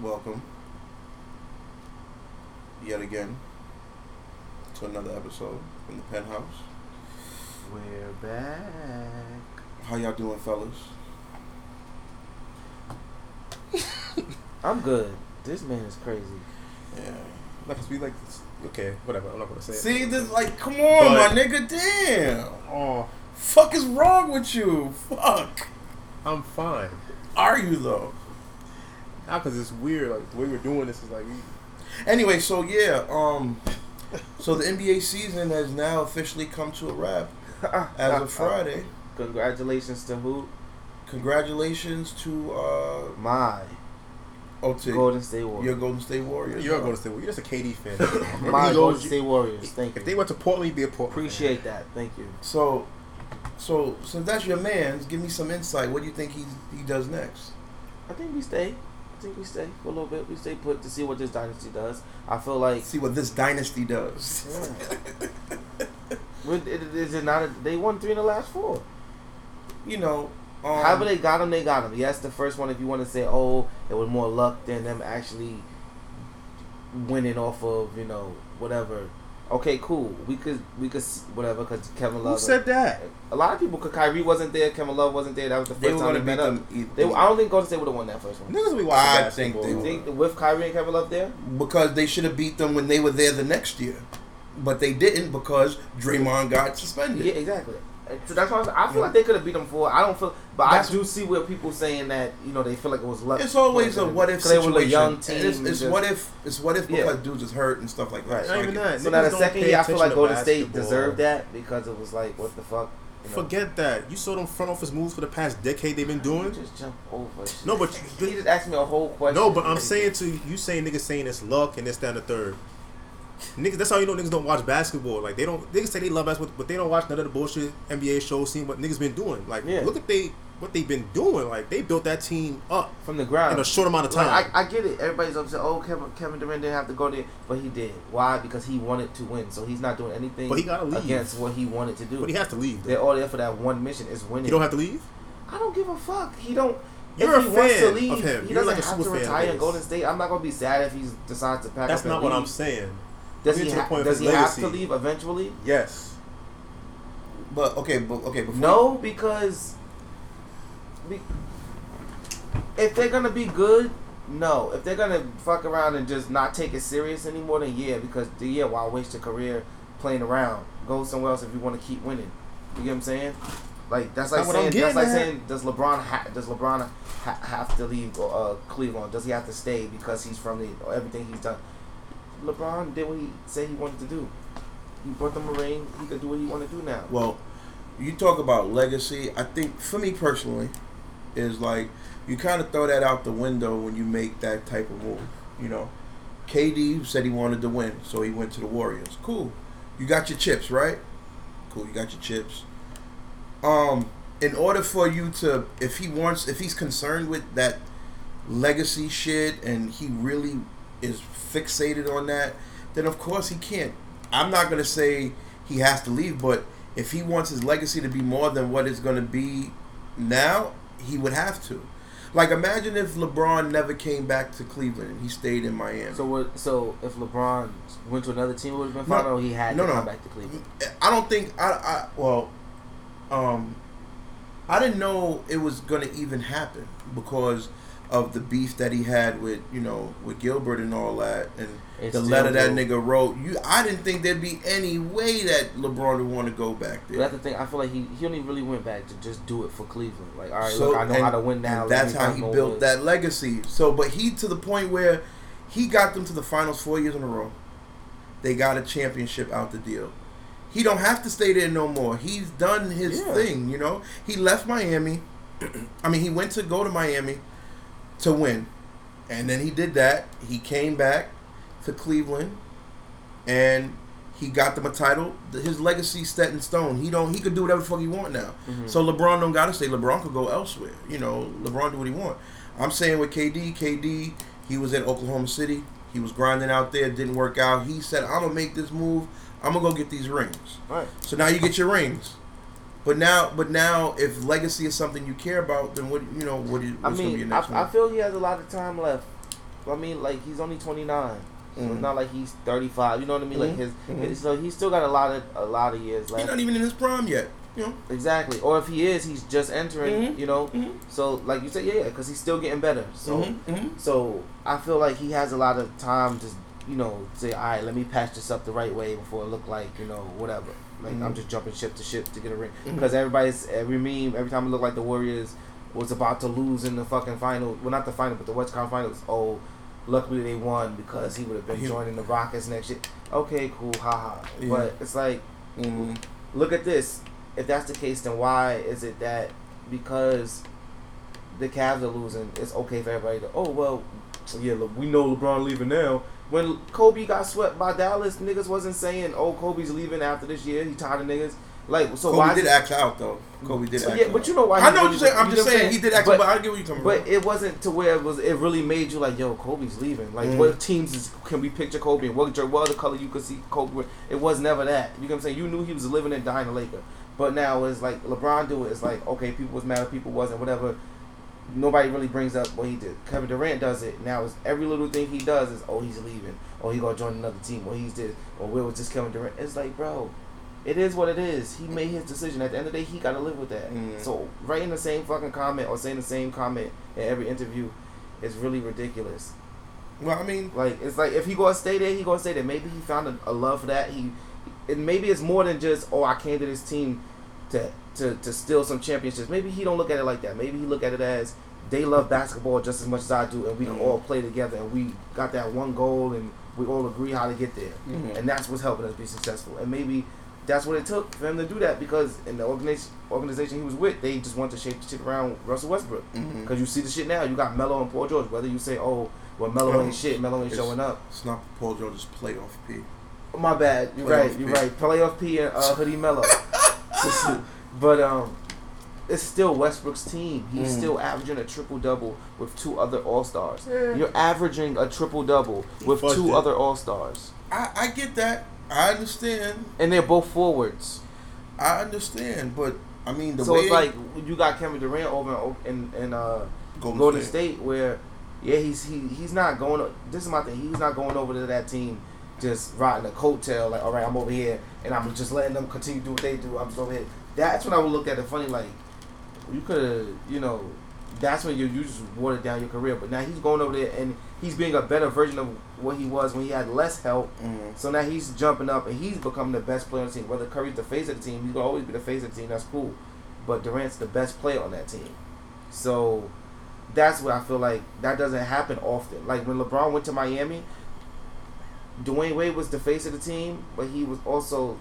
welcome yet again to another episode from the penthouse. We're back. How y'all doing, fellas? I'm good. This man is crazy. Yeah. Like, we like, okay, whatever. I'm not gonna say it. See, this like, come on, But- my nigga, damn. Oh, Fuck is wrong with you? Fuck. I'm fine. Are you though? Now, cause it's weird. Like the way we're doing this is like, we, Anyway, so yeah, um, so the NBA season has now officially come to a wrap as of Friday. Congratulations to who? Congratulations to uh, My oh, to Golden State Warriors. your Warriors. Golden State Warriors. you're going to say, well, you're just a KD fan. My He Golden State Warriors. Thank you. If they went to Portland, you'd be a Portland. fan. Appreciate that. Thank you. So, so since that's your man, give me some insight. What do you think he he does next? I think we stay. I think we stay for a little bit. We stay put to see what this dynasty does. I feel like See what this dynasty does. It- Is it not? A, they won three in the last four. you know, um, However they got them, they got them. Yes, the first one, if you want to say, oh, it was more luck than them actually winning off of, you know, whatever. Okay, cool. We could, we could, whatever, because Kevin Love. Who said that? A lot of people, because Kyrie wasn't there, Kevin Love wasn't there. That was the they first were time they met beat up. them. They, I don't think Golden State would have won that first one. Niggas be watching I think they You would. think with Kyrie and Kevin Love there? because they should have beat them when they were there the next year, but they didn't because Draymond got suspended. Yeah, exactly. So that's why I, I feel like they could have beat them four. I don't feel, but That's- I do see where people saying that you know they feel like it was luck. It's always a what if 'Cause they were a young team. It's, it's just- what if it's what if Yeah. because dudes is hurt and stuff like that. Right. So I Not even that. So Niggas now the second pay year, I feel attention like to Golden State deserved that because it was like, what the fuck? You know, Forget that. You saw them front office moves for the past decade they've been You doing. just jump over. shit. No, but he just asked me a whole question. No, but I'm saying to you, you saying niggas saying it's luck and this, that, and the third. Niggas, that's how you know niggas don't watch basketball. Like they don't. Niggas say they love basketball, but they don't watch none of the bullshit NBA shows. Seeing what niggas been doing. Like Yeah. look at they what they've been doing. Like they built that team up from the ground in a short amount of time. Like, I, I get it. Everybody's upset. Oh, Kevin Kevin Durant didn't have to go there, but he did. Why? Because he wanted to win. So he's not doing anything. But he gotta leave. against what he wanted to do. but he has to leave. They're all there for that one mission. Is winning. You don't have to leave. I don't give a fuck. He don't. You're if a he wants to fan leave, of him. he You're doesn't like a have to retire in. Golden State. I'm not gonna be sad if he decides to pack That's not what I'm saying. Does he, getting to the ha- does he have to leave eventually? Yes. But okay, but okay, before No, because be, if they're gonna be good, no. If they're gonna fuck around and just not take it serious anymore, then yeah. Because the yeah, why waste your career playing around? Go somewhere else if you want to keep winning. You get what I'm saying? Like that's like That's what I'm saying that's like at. saying does LeBron ha- does LeBron ha- have to leave uh, Cleveland? Does he have to stay because he's from the everything he's done? LeBron did what he said he wanted to do. He brought them a ring. He could do what he want to do now. Well, you talk about legacy. I think for me personally, is like you kind of throw that out the window when you make that type of move. You know, KD said he wanted to win, so he went to the Warriors. Cool. You got your chips, right? Cool. You got your chips. Um, in order for you to, if he wants, if he's concerned with that legacy shit, and he really is fixated on that, then of course he can't. I'm not gonna say he has to leave, but if he wants his legacy to be more than what it's gonna be now, he would have to. Like imagine if LeBron never came back to Cleveland and he stayed in Miami. So what? So if LeBron went to another team, it would have been No, fine. or he had no, to no. come back to Cleveland. I don't think I, I well, um, I didn't know it was gonna even happen because of the beef that he had with you know with Gilbert and all that, and It's the letter that nigga wrote. You, I didn't think there'd be any way that LeBron would want to go back But there. that's the thing. I feel like he he only really went back to just do it for Cleveland. Like, all right, So- look, I know and- how to win now. and that's how he built that legacy. So, but he to the point where he got them to the finals four years in a row. They got a championship out the deal. He don't have to stay there no more. He's done his Yeah. thing. You know, he left Miami. I mean, he went to go to Miami to win, and then he did that. He came back to Cleveland, and he got them a title. His legacy set in stone. He don't. He could do whatever the fuck he want now. Mhm. So LeBron don't gotta stay. LeBron could go elsewhere. You know, LeBron do what he want. I'm saying with KD, KD, he was in Oklahoma City. He was grinding out there. Didn't work out. He said, "I'm gonna make this move. I'm gonna go get these rings." Right. So now you get your rings. But now, but now, if legacy is something you care about, then what you know, what is, I what's gonna be your next I, I feel he has a lot of time left I mean, like he's only twenty nine. So Mhm. it's not like he's thirty five. You know what I mean? Like Mhm. his, Mhm. his, so he's still got a lot of a lot of years left. He's not even in his prime yet. You know. Exactly. Or if he is, he's just entering. Mhm. You know. Mhm. So like you said, yeah, because he's still getting better. So Mhm, mhm. so I feel like he has a lot of time to you know say, all right, let me patch this up the right way before it look like you know whatever. Like I'm Mhm. just jumping ship to ship to get a ring Mhm. because everybody's every meme every time it looked like the Warriors was about to lose in the fucking final. Well, not the final, but the West Conference Finals. Oh, luckily they won because he would have been Yeah. joining the Rockets next year. Okay, cool, haha. Yeah. But it's like Mhm. look at this. If that's the case, then why is it that because the Cavs are losing, it's okay for everybody to, oh, well, yeah, look, we know LeBron leaving now. When Kobe got swept by Dallas, niggas wasn't saying, oh, Kobe's leaving after this year. He tired of niggas. Like, so Kobe why? did is- act out though. Kobe did act yeah, out. but you know why? I he know what you're saying. I'm just what I'm saying he did act But- out, but I get where you're coming But from. it wasn't to where it was. It really made you like, yo, Kobe's leaving. Like, Mhm. what teams is, can we picture Kobe? And what, what other color you could see Kobe? With? It was never that. You know what I'm saying? You knew he was living and dying a Laker. But now it's like LeBron do it. It's like okay, people was mad, people wasn't, whatever. Nobody really brings up what he did. Kevin Durant does it. Now it's every little thing he does is oh he's leaving, oh he gonna join another team, or he's this, or where was this Kevin Durant? It's like bro, it is what it is. He made his decision. At the end of the day, he gotta live with that. Mhm. So writing the same fucking comment or saying the same comment in every interview is really ridiculous. Well, I mean, Like it's like if he gonna stay there, he gonna stay there. Maybe he found a, a love for that. He, and maybe it's more than just oh I came to this team to to to steal some championships. Maybe he don't look at it like that. Maybe he look at it as they love basketball just as much as I do, and we can Mhm. all play together, and we got that one goal, and we all agree how to get there, Mhm. and that's what's helping us be successful. And maybe that's what it took for him to do that because in the organization organization he was with, they just wanted to shape the shit around Russell Westbrook. Because you see the shit now, you got Melo and Paul George. Whether you say, oh, well, Melo ain't shit, Melo ain't showing up. it's not Paul George's playoff P. My bad. You're Playoff right. You're P. right. Playoff P and uh, Hoodie Melo. but um, it's still Westbrook's team. He's Mm. still averaging a triple double with two other All Stars. You're averaging a triple double with two it. other All Stars, I, I get that. I understand. and they're both forwards. I understand, but I mean the so way it's like you got Kevin Durant over in in, in uh, Golden, Golden State. State, where yeah, he's he he's not going. This is my thing. He's not going over to that team just riding a coattail. Like, all right, I'm over here, and I'm just letting them continue to do what they do. I'm just over here. That's when I would look at it funny. Like, you could you know, that's when you you just watered down your career. But now he's going over there, and he's being a better version of what he was when he had less help. Mhm. So now he's jumping up, and he's becoming the best player on the team. Whether Curry's the face of the team, he's gonna always be the face of the team. That's cool. But Durant's the best player on that team. So that's what I feel like that doesn't happen often. Like when LeBron went to Miami, Dwyane Wade was the face of the team, but he was also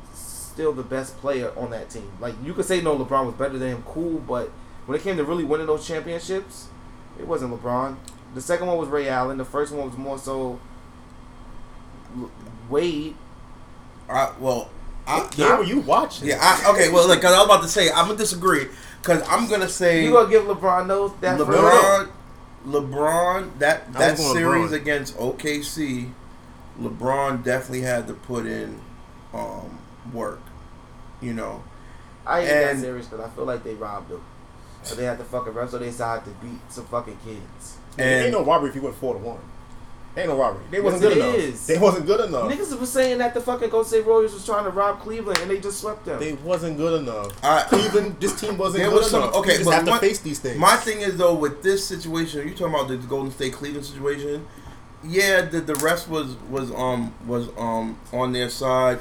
still the best player on that team. Like you could say no, LeBron was better than him, cool, but when it came to really winning those championships, it wasn't LeBron. The second one was Ray Allen. The first one was more so L- Wade. I, well, I, What game were you watching? yeah, I, okay. Well, look, 'cause I was about to say I'm gonna disagree because I'm gonna say You gonna give LeBron those that LeBron, LeBron, that that series LeBron. against OKC, LeBron definitely had to put in um, work. You know, I ain't that serious because I feel like they robbed them. So they had to fucking rest, so they decided to beat some fucking kids. ain't and no robbery if you went four to one. Ain't no robbery. They wasn't Yes, good it enough. is. They wasn't good enough. Niggas was saying that the fucking Golden State Warriors was trying to rob Cleveland and they just swept them. They wasn't good enough. I, Cleveland, this team wasn't There good was some- okay, you just but have to my- face these things. My thing is though with this situation, you talking about the Golden State Cleveland situation. Yeah, the the rest was was um was um on their side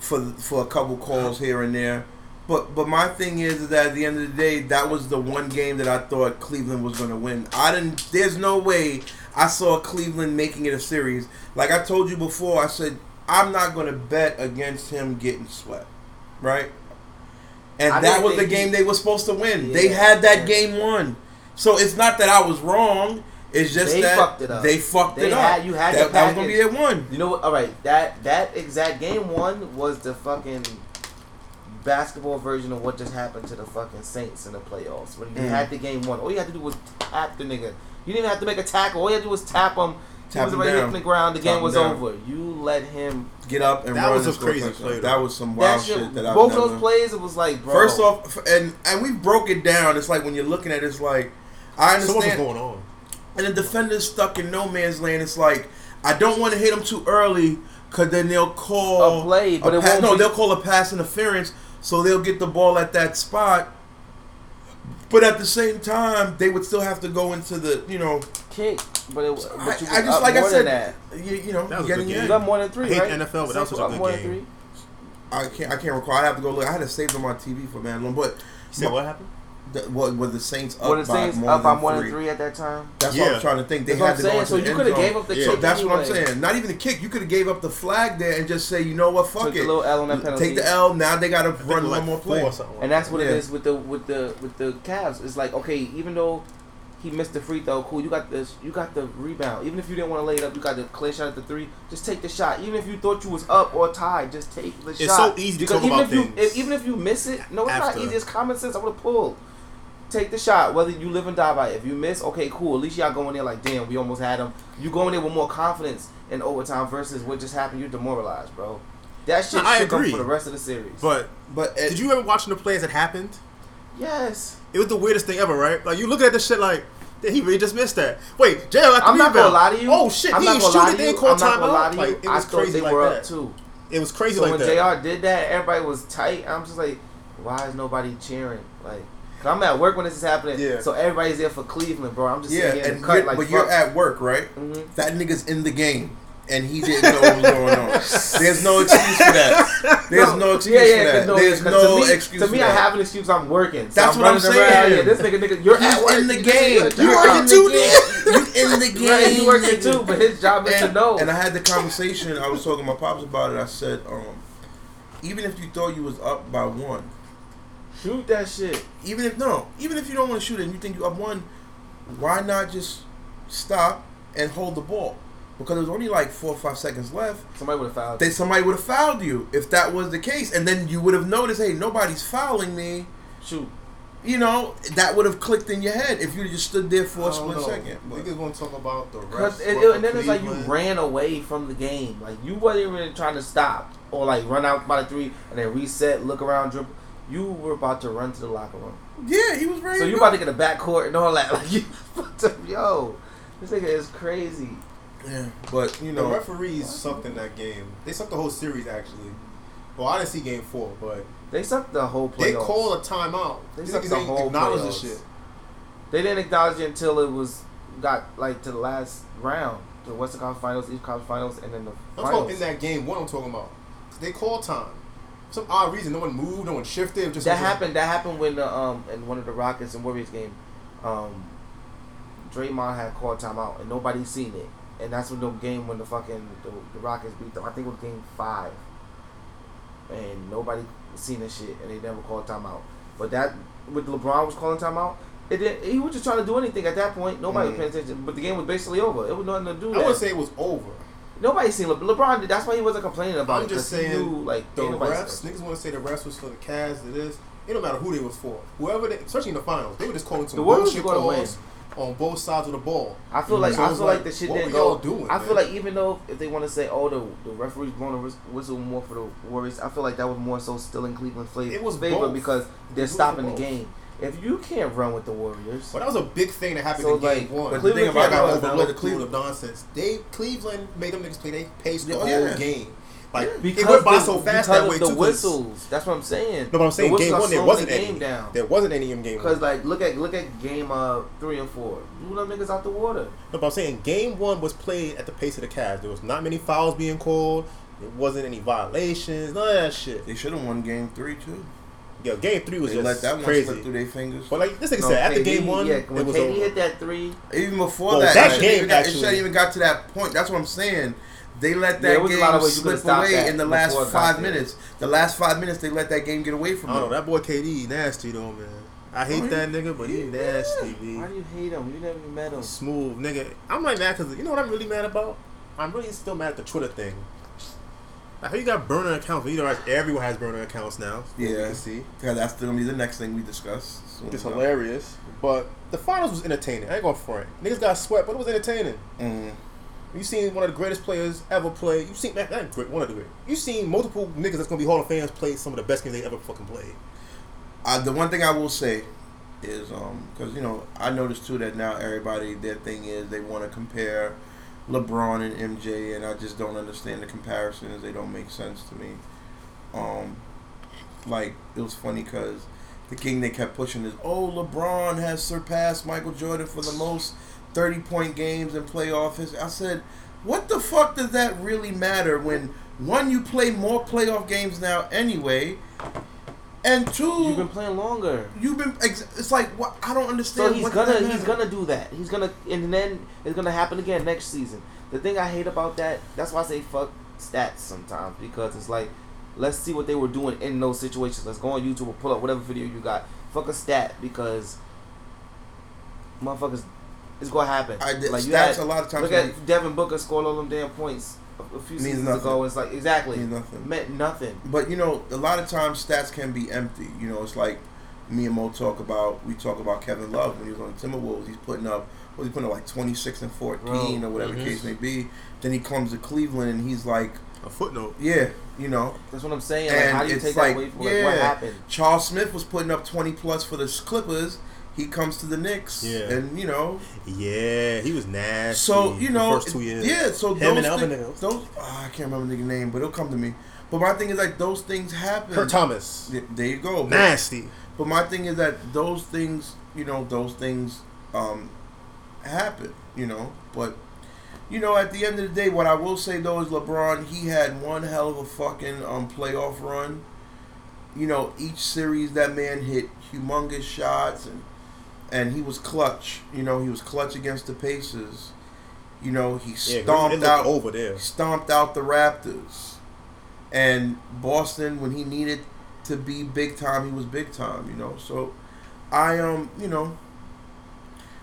for for a couple calls here and there. But but my thing is that at the end of the day, that was the one game that I thought Cleveland was going to win. I didn't. There's no way I saw Cleveland making it a series. Like I told you before, I said I'm not going to bet against him getting swept, right? And I that was the think he- game they were supposed to win. they had that yeah. game won. So it's not that I was wrong. It's just They that fucked it up. they fucked They it had- up. you had that, the that was gonna be package. their one. You know what? All right, that that exact game one was the fucking basketball version of what just happened to the fucking Saints in the playoffs. When you Mm. had the game one, all you had to do was tap the nigga. You didn't even have to make a tackle. All you had to do was tap him. He Tap was him already down. hitting the ground. The Tap game was down. over. You let him. Get up and That run was and a score crazy touchdown. play, though. That was some wild That shit, shit, that I've both never. those plays, it was like, bro. First off, and and we broke it down. It's like when you're looking at it, it's like I so what was understand. going on? And the defender's stuck in no man's land. It's like I don't want to hit him too early, cause then they'll call A play, but it pa- won't no, be- they'll call a pass interference, so they'll get the ball at that spot. But at the same time, they would still have to go into the you know. Kick, but it, I, but you I was just up like I more said, that. you, you know, That was a getting good in. You got more than three, I hate right? NFL, but that was such a good more than game. three. I can't. I can't recall. I have to go look. I had to save them on TV for man long. But You said what happened? The, what were the Saints up Were the by Saints more up than by more three? than three at that time? That's what I'm trying to think. They That's what had I'm to go saying. into So the you could have gave up the Yeah. So kick that's what I'm saying. Not even the kick. You could have gave up the flag there and just say, you know what, fuck Took it. little L on that penalty. Take the L. Now they got to run it was one more play. or something like And that's what it Yeah. is with the with the with the Cavs. It's like okay, even though he missed the free throw, cool. You got this. You got the rebound. Even if you didn't want to lay it up, you got the clear shot at the three. Just take the shot. Even if you thought you was up or tied, just take the It's shot. It's so easy to Because talk even about if you if, even if you miss it, no, it's after. not easy. It's common sense. I would have pulled. Take the shot, whether you live and die by it. If you miss, okay, cool. At least y'all go in there like, damn, we almost had him. You go in there with more confidence in overtime versus what just happened. You're demoralized, bro. That shit No, I shook 'em agree. for the rest of the series. But But did you ever watching the plays that happened? yes. It was the weirdest thing ever, right? Like you look at this shit like. "Damn, He really just missed that. Wait, Jay got the I'm not gonna lie to you. Oh shit, I'm he not ain't gonna shoot it. to They you. ain't call I'm not gonna lie timeout. to Like it was thought crazy they like were that. up too. It was crazy So like when that. Jr. did that, everybody was tight. I'm just like, why is nobody cheering? Like, i I'm at work when this is happening. Yeah. So everybody's there for Cleveland, bro. I'm just yeah, sitting here and cut like, but you're at work, right? Mhm. That nigga's in the game. And he didn't know what was going on. There's no excuse for that. There's no, excuse yeah, yeah, for that. no, There's 'cause no to me, excuse To for me, that. I have an excuse. I'm working. So That's I'm what I'm around. saying. Yeah, this nigga, nigga, you're He's at work. in the game. You're job. in the game. You in the game. Right, you working nigga. too, but his job is to know. and I had the conversation. I was talking to my pops about it. I said, um, even if you thought you was up by one, Shoot that shit. even if no, even if you don't want to shoot it and you think you up one, why not just stop and hold the ball? Because there's only like four or five seconds left. Somebody would have fouled. Then somebody would have fouled you if that was the case, and then you would have noticed, hey, nobody's fouling me. Shoot. You know, that would have clicked in your head if you just stood there for a split know. second. But- Niggas want to talk about the Cause refs. it, it- and then it's like you ran away from the game. Like you wasn't even trying to stop or like run out by the three and then reset, look around, dribble. You were about to run to the locker room. yeah, he was ready. So you go. about to get a backcourt and all that. Like you, fucked up. yo, this nigga is crazy. Yeah, but you The know, referees sucked in that game. They sucked the whole series actually. Well, I didn't see game four, but They sucked the whole playoffs. they called a timeout. They These sucked the ain't whole acknowledge playoffs. shit. They didn't acknowledge it until it was got like to the last round, the Western Conference Finals, East Conference Finals, and then the I'm finals. talking in that game. What I'm talking about? They called time. Some odd reason, no one moved, no one shifted. Just that happened. That happened when the um in one of the Rockets and Warriors game, um, Draymond had called timeout and nobody seen it, and that's when the game when the fucking the, the Rockets beat them. I think it was game five, and nobody seen this shit and they never called timeout. But that with LeBron was calling timeout. It did, he was just trying to do anything at that point. Nobody Mhm. was paying attention, but the game was basically over. It was nothing to do. I That. wouldn't say it was over. Nobody seen Le- LeBron. That's why he wasn't complaining about I'm it. just 'cause he saying knew, like The refs, niggas want to say the refs was for the Cavs. It is. It don't matter who they was for. Whoever, they, especially in the finals, they were just calling some The Warriors bullshit were gonna calls on both sides of the ball. I feel like So I it's feel like, the shit what didn't were y'all go. doing, I feel man? like even though if they want to say, oh, the the referees blowing a whis- whistle more for the Warriors, I feel like that was more so still in Cleveland flavor. It was favor both. because they're was stopping the both. game. If you can't run with the Warriors, But that was a big thing that happened So, in game like, one. but the Cleveland thing about can't that was the overlooked Cleveland, Cleveland nonsense. They Cleveland made them niggas play they pace the Oh, whole game. Like because it went by the- so fast that way the too. 'cause- whistles. That's what I'm saying. No, but I'm saying The game one there wasn't the any. game down. There wasn't any in game one. Because like look at look at game uh three and four. Blew them niggas out the water. No, but I'm saying game one was played at the pace of the Cavs. There was not many fouls being called. There wasn't any violations. None of that shit. they should have won game three too. Yo, game three was They just let that one slip through their fingers. But like this nigga No, said, after KD game one, yeah, it when was KD over. hit that three, Even before Well, that, that it game even got, it actually- shouldn't even got to that point. That's what I'm saying. They let that it was a lot game of ways you could've slip away in the last before it got five there. minutes. The last five minutes, they let that game get away from I don't them. that boy KD nasty though, man. I hate Oh, that nigga, but he nasty, B. why do you hate him? You never even met him. Smooth nigga. I'm like mad because you know what I'm really mad about. I'm really still mad at the Twitter thing. Like, how you got burner accounts? You know, everyone has burner accounts now. from what Yeah. can see. Yeah, that's gonna be the next thing we discuss. soon It's enough. hilarious. But the finals was entertaining. I ain't gonna front. Niggas got swept, but it was entertaining. Mm. You seen one of the greatest players ever play. You seen not not great, one of the great. You seen multiple niggas that's gonna be Hall of Famers play some of the best games they ever fucking played. Uh, the one thing I will say is um because you know I noticed too that now everybody their thing is they want to compare LeBron and MJ, and I just don't understand the comparisons. They don't make sense to me. Um, like it was funny because the king they kept pushing is oh LeBron has surpassed Michael Jordan for the most thirty point games in playoff history. I said, what the fuck does that really matter when one you play more playoff games now anyway, and two You've been playing longer. You've been. It's like what I don't understand. So he's gonna he's gonna do that. He's gonna and then it's gonna happen again next season. The thing I hate about that, that's why I say fuck stats sometimes because it's like, let's see what they were doing in those situations. Let's go on YouTube or pull up whatever video you got. Fuck a stat because motherfuckers, it's gonna happen. I did, like you stats had, a lot of times look at Devin Booker scored all them damn points a, a few Means seasons nothing. ago. It's like exactly Means nothing. meant nothing. But you know, a lot of times stats can be empty. You know, it's like me and Mo talk about. We talk about Kevin Love when he was on the Timberwolves. He's putting up. Was he putting up like twenty six and fourteen Bro. or whatever Mhm. case may be? Then he comes to Cleveland and he's like, A footnote. yeah, you know. That's what I'm saying. Like, how do you take like, that away from like, what happened? Charles Smith was putting up twenty plus for the Clippers. He comes to the Knicks, Yeah. and you know, Yeah, he was nasty. So you the know, first two years. yeah. So Him those and those ah, I can't remember the name, but it'll come to me. But my thing is like those things happen. Kurt Thomas, There you go. But, nasty. but my thing is that those things, you know, those things um, happen. You know, but you know, at the end of the day, what I will say though is LeBron. He had one hell of a fucking um, playoff run. You know, each series that man hit humongous shots and and he was clutch. You know, he was clutch against the Pacers. You know, he Yeah, stomped looked out over there. stomped out the Raptors. And Boston, when he needed to be big time, he was big time, you know. So I um, you know,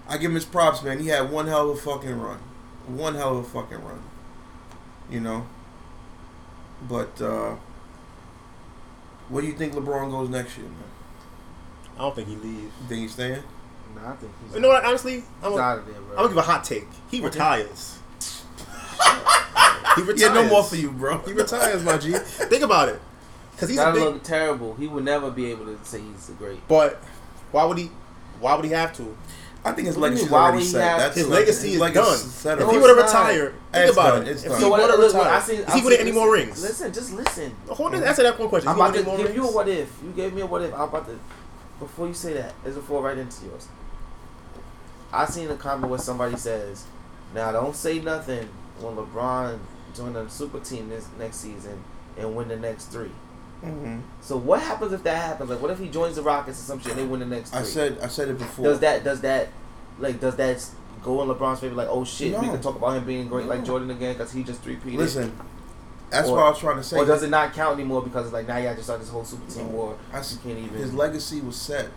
I give him his props, man. He had one hell of a fucking run. One hell of a fucking run. You know? But uh what do you think LeBron goes next year, man? I don't think he leaves. Think he's staying? Nah, I think he's, You know what? Honestly, I'm he's gonna, out of there, bro. I'm gonna give a hot take. He Okay. retires. he retires. Yeah, no more for you, bro. He retires, my G. Think about it, because he's a That'll big. look terrible. He would never be able to say he's a great. But why would he? Why would he have to? I think his What do you legacy mean, why already set. That's His like- legacy is done. set If he up. would have it's not. retired, think It's about done, it. it's If done. he So would what? have Look, look, I retired, seen. is he seen- winning any more rings? Listen, just listen. Hold on, answer that one question. I'm he about winning to give you a what if. You gave me a what if. I'm about to. Before you say that, let's fall right into yours. I seen a comment where somebody says, "Now don't say nothing when LeBron join the super team this next season and win the next three. Mhm. So what happens if that happens? Like, what if he joins the Rockets or some shit and they win the next three? I said I said it before. does that does that like does that go in LeBron's favor? Like, oh shit, we can talk about him being great like Jordan again because he just three peated. Listen, that's Or- what I was trying to say. or does it not count anymore because it's like now you just start this whole super team war? I You can't even. his legacy was set,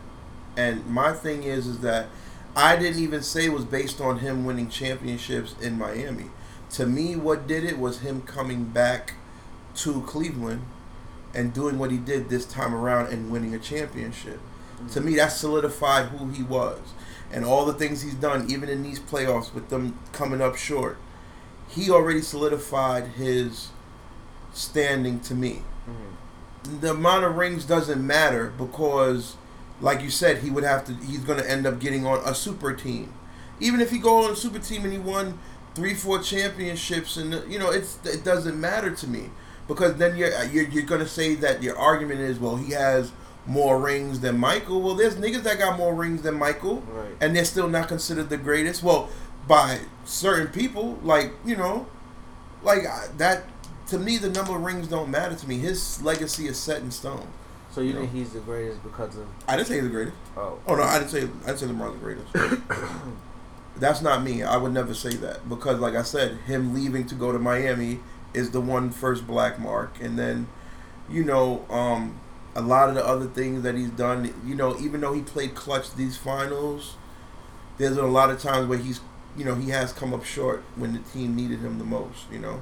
and my thing is is that I didn't even say it was based on him winning championships in Miami. To me, what did it was him coming back to Cleveland and doing what he did this time around and winning a championship. To me, that solidified who he was and all the things he's done, even in these playoffs with them coming up short. He already solidified his standing to me Mhm. the amount of rings doesn't matter because, like you said, he would have to. He's going to end up getting on a super team. Even if he go on a super team and he won three, four championships, and you know, it's it doesn't matter to me because then you're you're, you're going to say that your argument is well he has more rings than Michael. Well, there's niggas that got more rings than Michael, Right. and they're still not considered the greatest. Well, by certain people, like you know, like I- that. To me, the number of rings don't matter to me. His legacy is set in stone. So you No. think he's the greatest because of I didn't say he's the greatest. oh Oh no, I didn't say I didn't say LeBron's the greatest. That's not me. I would never say that because, like I said, him leaving to go to Miami is the one first black mark, and then, you know, um, a lot of the other things that he's done. You know, even though he played clutch these finals, there's a lot of times where he's, you know, he has come up short when the team needed him the most. You know.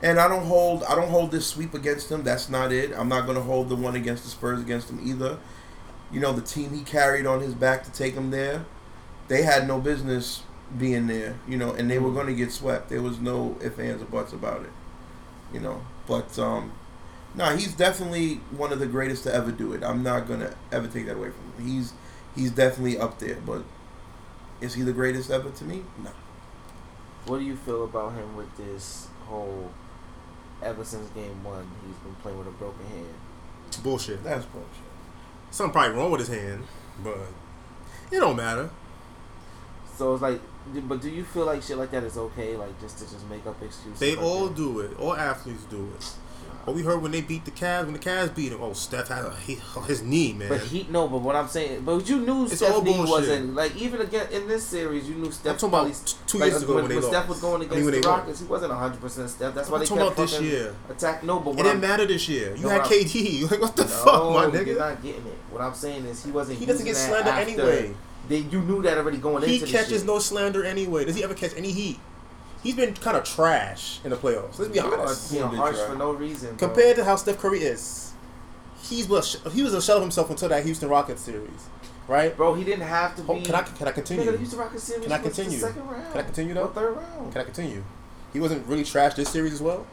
And I don't hold I don't hold this sweep against him. That's not it. I'm not gonna hold the one against the Spurs against him either. You know, the team he carried on his back to take him there, they had no business being there, you know, and they were gonna get swept. There was no ifs, ands, or buts about it. You know. But um no, he's definitely one of the greatest to ever do it. I'm not gonna ever take that away from him. He's he's definitely up there. But is he the greatest ever to me? No. What do you feel about him with this whole? Ever since game one, he's been playing with a broken hand. Bullshit. That's bullshit. Something probably wrong with his hand, but it don't matter. So it's like, but do you feel like shit like that is okay? Like just to just make up excuses. They like all that? do it. All athletes do it. What we heard when they beat the Cavs, when the Cavs beat him, oh Steph had a, he, oh, his knee, man. But he no, but what I'm saying, but you knew It's Stephanie bullshit. wasn't like even again in this series, you knew I'm Steph. talking probably- about two like, years ago when, when, they when lost. Steph was going I mean, against the they won. Rockets, he wasn't 100 percent Steph. That's I'm why they talking kept about this year. attack. No, but It didn't I'm, matter this year. You No, had I'm- KD. Like what the no, fuck, my You're not getting it. What I'm saying is he wasn't. He doesn't get slander anyway. They, you knew that already going He into the catches no slander anyway. Does he ever catch any heat? He's been kind of trash in the playoffs. Let's be You are honest. being Little bit harsh for no reason. bro. Compared to how Steph Curry is, he's was he was a shell of himself until that Houston Rockets series, right? bro, he didn't have to Oh, be. can I can I Nigga, continue? the Houston Rockets series Can I continue? second round. Can I continue, though? Or third round. Can I continue? He wasn't really trash this series as well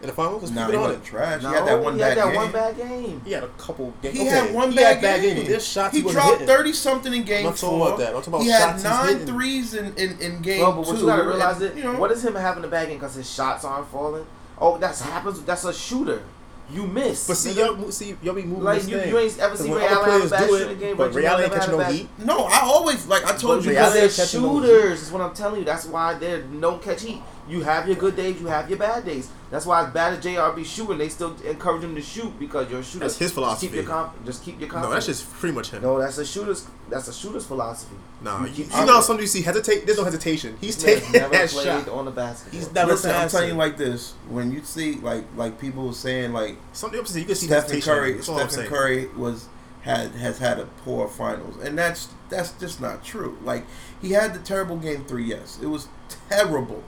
in the finals. Let's Nah, keep he it on wasn't it. trash. No, he had that one he bad had that game. one bad game. He had a couple games. He okay, had one he bad had bad game. games. There's shots he he, wasn't dropped thirty something in game I'm not talking four. about that. I'm talking about he shots had he's nine hitting. threes in, in, in game Bro, but two. what you gotta realize and, it. you know, What is him having a bad game because his shots aren't falling? Oh, that's happens. That's a shooter. You miss. But see, y'all, see, y'all be moving like this you, thing. you ain't ever 'Cause seen Ray other Allen have a players bad do shooting it, game. but Reggie Ray Allen ain't catching no bad- heat. no, I always like I told But you. because they're Allen no shooters, is what I'm telling you. That's why they don't catch heat. You have your good days, you have your bad days. That's why as bad as JR be shooting, they still encourage him to shoot because you're a shooter. That's his Just keep philosophy. your comp- just keep your confidence. No, that's just pretty much him. no. That's a shooter's. That's a shooter's philosophy. Nah, You you, you know how some you see hesitate. There's no hesitation. He's This man's taking never that played shot. on the basket. He's never Listen, I'm passing. telling you like this. When you see like like people saying like Something opposite. You can see Stephen hesitation. Curry, That's all I'm Stephen. Curry was had has had a poor finals, and that's that's just not true. Like he had the terrible game three, yes, it was terrible,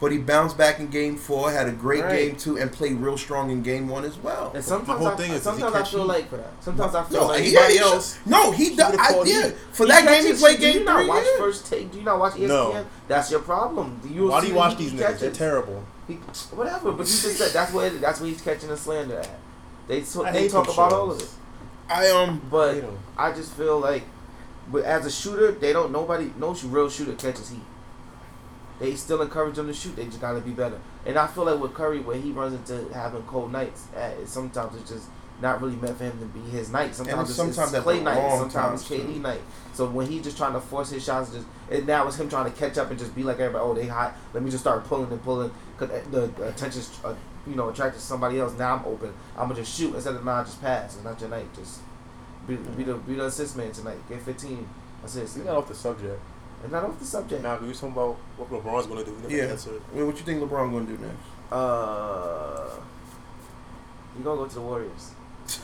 but he bounced back in game four, had a great Right. game two, and played real strong in game one as well. And sometimes, whole I, thing is, does he sometimes I feel heat like for that? sometimes I feel No, like he, anybody he else, no, he, he does. I did heat. for that game. He catches- played do game you not three. watch yeah. first take? Do you not watch ESPN? No. That's your problem. You'll Why do you watch he these niggas? They're terrible. He, whatever, but you just said that's where that's where he's catching the slander at. They t- I they talk them about all of shows. it, I um, but hate 'em. I just feel like, but as a shooter, they don't nobody no real shooter catches heat. They still encourage them to shoot. They just gotta be better. And I feel like with Curry, where he runs into having cold nights, uh, sometimes it's just not really meant for him to be his night. Sometimes it's, sometimes it's Clay night. Sometimes it's times, KD too. night. So when he's just trying to force his shots, just and now it's him trying to catch up and just be like everybody. Oh, they hot. Let me just start pulling and pulling because the, the attention's uh, you know attracted to somebody else. Now I'm open. I'm gonna just shoot instead of nah, just pass. It's not your night. Just be, be the be the assist man tonight. Get 15 assists. We got off the subject. And not off the subject. Now, we was talking about what LeBron's going to do. We never yeah. answered. Wait, what you think LeBron gonna do next? Uh, you gonna go to the Warriors?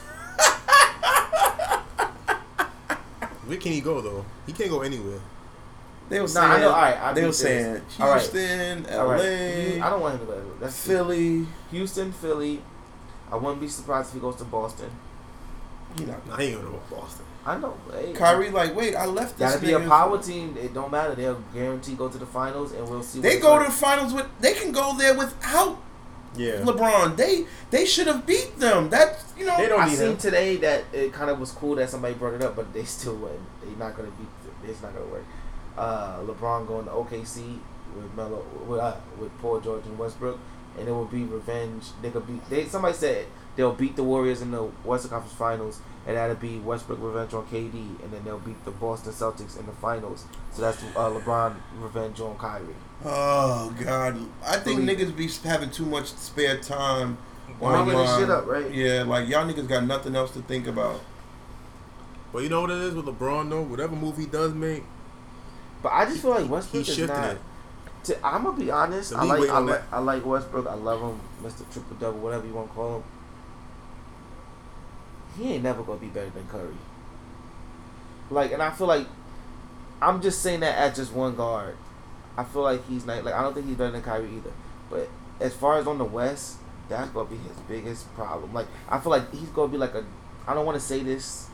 Where can he go though? He can't go anywhere. They were Nah, saying. I know. All right, I they beat were saying All right. Houston, All right. L.A., You- I don't want him to go. everywhere. That's Philly. Houston, Philly. I wouldn't be surprised if he goes to Boston. You know, Nah, he ain't going to Boston. I know. Hey, Kyrie like, wait, I left this. Gotta be a power team. It don't matter. They'll guarantee go to the finals, and we'll see. They what go it's to the finals with. They can go there without Yeah. LeBron. They they should have beat them. That you know. They don't I seen him. today that it kind of was cool that somebody brought it up, but they still wouldn't. They're not gonna beat. It's not gonna work. Uh, LeBron going to OKC with Melo with uh, with Paul George and Westbrook, and it will be revenge. They could beat. They somebody said they'll beat the Warriors in the Western Conference Finals, and that'll be Westbrook revenge on KD, and then they'll beat the Boston Celtics in the finals. So that's uh, LeBron revenge on Kyrie. Oh God, I think Believe niggas be having too much spare time. Warming this shit up, right? Yeah, like y'all niggas got nothing else to think about. But you know what it is with LeBron though? Whatever move he does make, But I just feel like Westbrook he's is shifting not. it. To, I'm gonna be honest. I like I on like, that. I like Westbrook. I love him, Mr. Triple Double, whatever you want to call him. He ain't never gonna be better than Curry. Like, and I feel like I'm just saying that at just one guard. I feel like he's not like I don't think he's better than Kyrie either. But as far as on the West, that's gonna be his biggest problem. Like I feel like he's gonna be like a. I don't want to say this.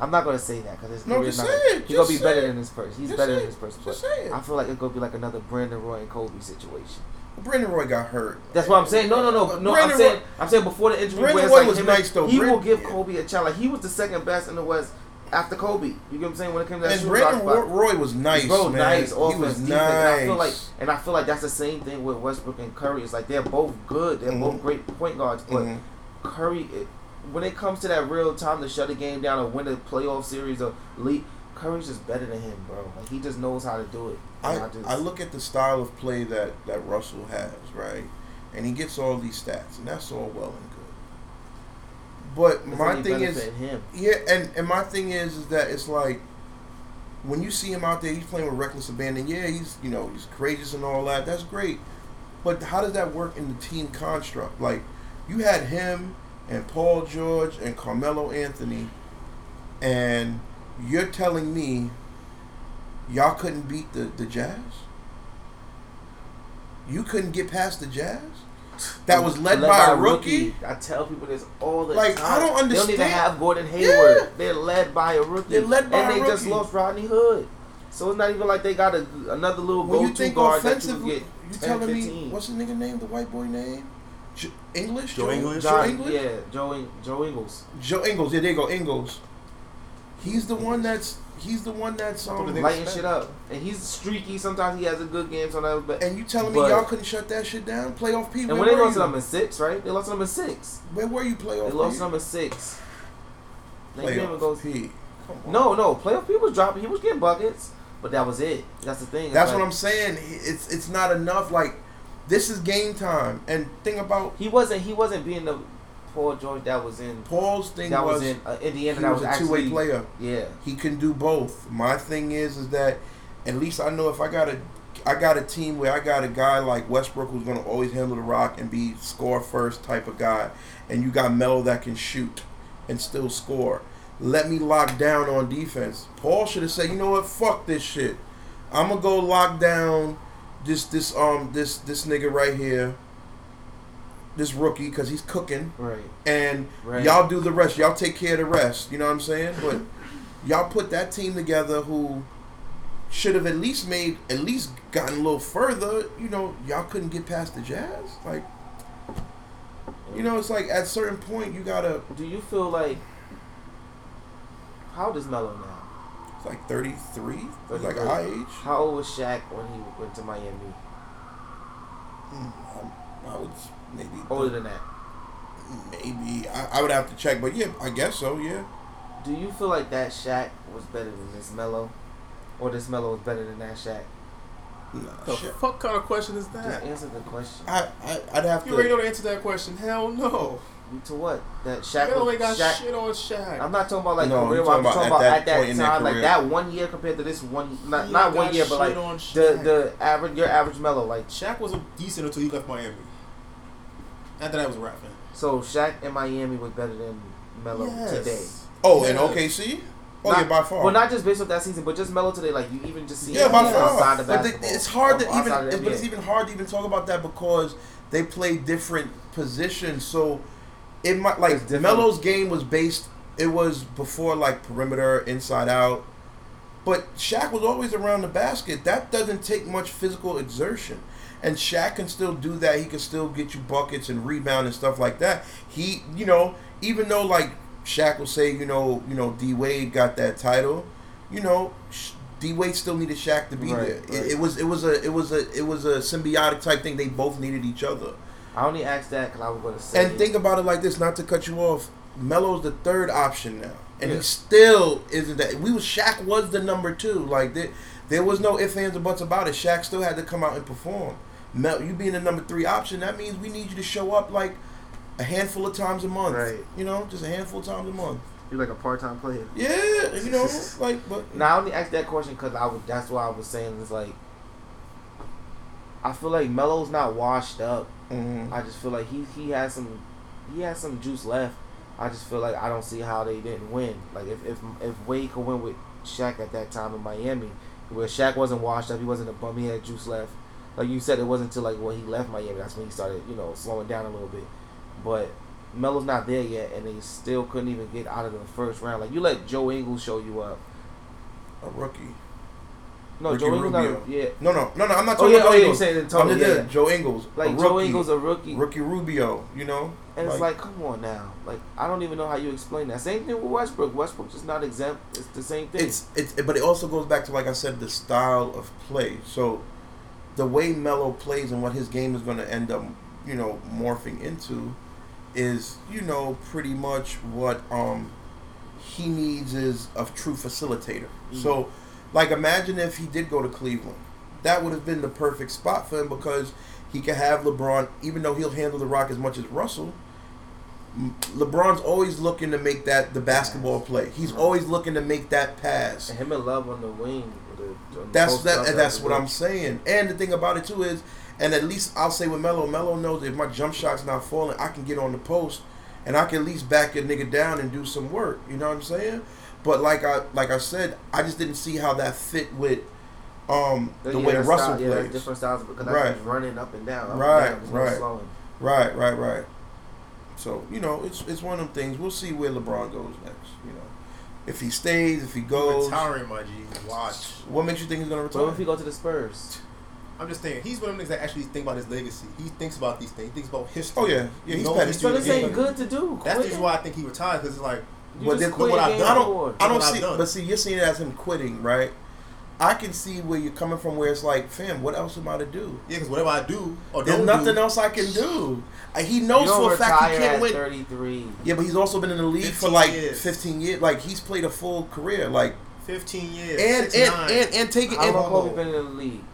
I'm not gonna say that because No, career's not. it. He's gonna be better it. than this person. He's Just better than this person. Just but. I feel like it's gonna be like another Brandon Roy and Kobe situation. Brandon Roy got hurt. That's what I'm saying. No, no, no, no. I'm saying, Roy- I'm saying before the injury. Brandon Roy like was him nice, though. He Brand- will give Kobe a challenge. He was the second best in the West after Kobe. You get what I'm saying? When it comes to that And Brandon spot. Roy was nice, Bro, man. nice he offense, was defense. nice. And I feel like, and I feel like that's the same thing with Westbrook and Curry. It's like they're both good. They're both Mhm. great point guards, but Mhm. Curry, it, when it comes to that real time to shut a game down or win a playoff series or lead, Curry's just better than him, bro. Like he just knows how to do it. I, And just, I look at the style of play that, that Russell has, right? And he gets all these stats, and that's all well and good. But my thing is, him. yeah, and, and my thing is, is that it's like when you see him out there, he's playing with reckless abandon. Yeah, he's you know he's courageous and all that. That's great, but how does that work in the team construct? Like you had him and Paul George and Carmelo Anthony, and you're telling me y'all couldn't beat the the Jazz? You couldn't get past the Jazz? That was led, by, a rookie. I tell people this all the Like, time. I don't understand. They don't even understand. have Gordon Hayward. Yeah. They're led by a rookie. They're led by and a they just lost Rodney Hood. So it's not even like they got a, another little When you go-to think guard that you offensively, can you get 10, telling me what's the nigga name? The white boy name? J- English? Joe English? Joe English? yeah, Joe, In- Joe Ingles. Joe Ingles. Yeah, there you go, Ingles. He's the one that's he's the one that's um. Lighting shit up. And he's streaky. Sometimes he has a good game. Sometimes, but And you telling me y'all couldn't shut that shit down? Playoff P. and when they lost number six, right? They lost number six. Where were you? They Playoff lost P. to number six. They Playoff go. P. No, no. Playoff P was dropping. He was getting buckets, but that was it. That's the thing. It's That's like, what I'm saying. It's it's not enough. Like this is game time. And thing about He wasn't. He wasn't being the Paul George that was in. Paul's thing That was, was, in uh, Indiana. he That was was, a two way player. Yeah. he can do both. My thing is is that at least I know if I got a I got a team where I got a guy like Westbrook who's gonna always handle the rock and be score first type of guy, and you got Melo that can shoot and still score. Let me lock down on defense. Paul should have said, you know what, fuck this shit. I'm gonna go lock down this this um this this nigga right here, this rookie because he's cooking Right. and Right. y'all do the rest. Y'all take care of the rest. You know what I'm saying? But y'all put that team together who should have at least made at least gotten a little further. You know, y'all couldn't get past the Jazz. Like, you know, it's like at a certain point you gotta. Do you feel like? How old is Melo now? It's like 33. It's like 33. our age. How old was Shaq when he went to Miami? Mm, um, I would s- maybe Older than that. maybe I, I would have to check, but yeah, I guess so. Yeah. Do you feel like that Shaq was better than this Melo, or this Melo was better than that Shaq? Nah, The shit. fuck kind of question is Just that? answer the question. I, I I'd have You already to. know the answer to that question. Hell no. To what? That Shaq Melo was ain't got Shaq. shit on Shaq. I'm not talking about like No, career. I'm talking talking about about at at that that, point in time, like that one year compared to this one. Not not one year, but like on the the average your average Melo. Like Shaq was a decent until he left Miami. After that, I was rapping. so, Shaq in Miami was better than Melo Yes. today. Oh, and Yes. OKC. Oh Not- yeah, by far. Well, not just based off that season, but just Melo today. Like you even just see Yeah, him by outside far. the But the, it's hard to even, of but it's even hard to even talk about that because they play different positions. So it might like different. Melo's game was based. It was before like perimeter, inside out. But Shaq was always around the basket. That doesn't take much physical exertion. And Shaq can still do that. He can still get you buckets and rebound and stuff like that. He, you know, even though like Shaq will say, you know, you know, D Wade got that title, you know, D Wade still needed Shaq to be Right, there. right. It, it was it was a it was a it was a symbiotic type thing. They both needed each other. I only asked that because I was going to say. And think about it like this, not to cut you off. Melo's the third option now, and Yeah. he still isn't that. We was Shaq was the number two. Like there, there was no ifs ands or buts about it. Shaq still had to come out and perform. Mel, you being the number three option, that means we need you to show up like a handful of times a month. Right. You know, just a handful of times a month. you're like a part time player. Yeah, you know, like but Now I only asked that question because I was. That's why I was saying it's like. I feel like Melo's not washed up. mhm. I just feel like he he has some he has some juice left. I just feel like I don't see how they didn't win. Like if if if Wade could win with Shaq at that time in Miami, where Shaq wasn't washed up, he wasn't a bum, he had juice left. Like you said, it wasn't until like when he left Miami that's when he started you know slowing down a little bit. But Melo's not there yet, and they still couldn't even get out of the first round. Like you let Joe Ingles show you up. a rookie. No, Ricky Joe Ingles not yeah. No, no, no, no. I'm not Oh talking yeah, about oh yeah, you're Ingles. saying in I'm just yeah. Joe Ingles, Like Joe. Ingles a rookie, Ricky Rubio. You know, and it's like, come on now. Like I don't even know how you explain that. Same thing with Westbrook. Westbrook just not exempt. It's the same thing. it's it's but it also goes back to like I said the style of play. So the way Melo plays and what his game is going to end up, you know, morphing into is, you know, pretty much what um he needs is a true facilitator. So like imagine if he did go to Cleveland. That would have been the perfect spot for him because he could have LeBron even though he'll handle the rock as much as Russell. LeBron's always looking to make that the basketball play. He's always looking to make that pass. and him and Love on the wing. With the- on the That's that. and That's what. I'm saying. And the thing about it too is, and at least I'll say with Melo, Melo knows if my jump shot's not falling, I can get on the post, and I can at least back a nigga down and do some work. You know what I'm saying? But like I like I said, I just didn't see how that fit with um the Yeah, way Russell style, yeah, that's different styles because Right. just running up and down. Up and Right, down. Right. slowing. Right, right, right. So you know, it's it's one of them things. We'll see where LeBron goes next. You know, if he stays, if he goes. Retiring, my G. Watch. What makes you think he's gonna What retire? if he go to the Spurs? I'm just saying, he's one of them niggas that actually think about his legacy. He thinks about these things. He thinks about history. Oh, yeah. Yeah, He he's knows history So this ain't good to do. That's Quit just why I think he retired because it's like, You But just then- quit but what a I've done- I don't. I don't see. But see, you're seeing it as him quitting, right? I can see where you're coming from. Where it's like, fam, what else am I to do? yeah, because whatever I do or There's nothing do, else I can do. He knows for a fact he can't win. 33. Yeah, but he's also been in the league for like years. 15 years. Like he's played a full career. Like 15 years, and and, nine. and and taking How and, long Homo. Kobe been in the league?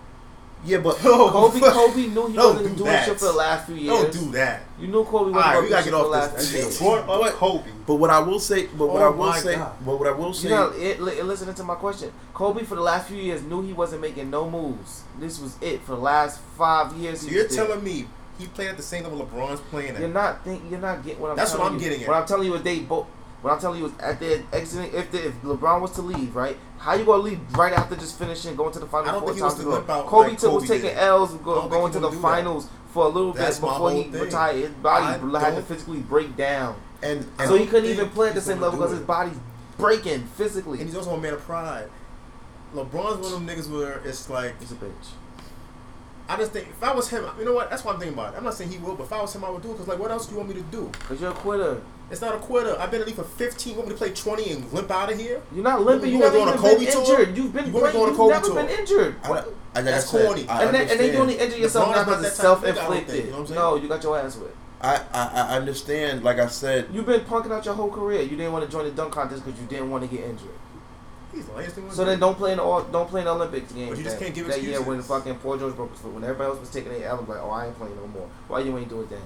Yeah, but No, Kobe, fuck. Kobe knew he Don't wasn't do doing that. shit for the last few years. don't do that. You knew Kobe All wasn't right, going we to do gotta shit get for the off last this. few That years. Brought up But- Kobe. but what I will say, but what Oh I will say, God. but what I will say, You know, it, li- listening to my question, Kobe for the last few years knew he wasn't making no moves. This was it for the last five years. So you're telling me he played at the same level LeBron's playing at? You're not think you're not getting what I'm. That's what telling I'm you. getting at. What I'm telling you is they both. What I'm telling you is at the exiting. If the, if LeBron was to leave, right? How you gonna leave right after just finishing going to the final I don't four think he was times to in a row? out Kobe like took, was taking did. L's, go, going to the do that. finals for a little That's bit before he thing. retired. His body I had to physically break down, and, and so he couldn't even play at the same level because his body's breaking physically. And he's also a man of pride. LeBron's one of them niggas where it's like He's a bitch. I just think if I was him, you know what? That's what I'm thinking about. it. I'm not saying he will, but if I was him, I would do it. Cause like, what else do you want me to do? Cause you're a quitter. It's not a quitter. I've been in the league for 15. You want me to play 20 and limp out of here? You're not limping. You You, wanna never go on a even been Kobe tour? injured. You've been You wanna playing. go on a You've Kobe never tour? been injured. I, I, like I That's corny. I and then, and then you only injure yourself LeBron's now not because that it's type of nigga, I don't self-inflicted. you know what I'm saying? no, you got your ass whipped. I, I I understand. Like I said, You've been punking out your whole career. You didn't want to join the dunk contest because you didn't want to get injured. He's the last thing. So then don't play in the all, don't play in the Olympics games. But you just that, can't give that year when fucking Paul George broke his foot. When everybody else was taking their L, I'm like, oh, I ain't playing no more. Why you ain't do it then?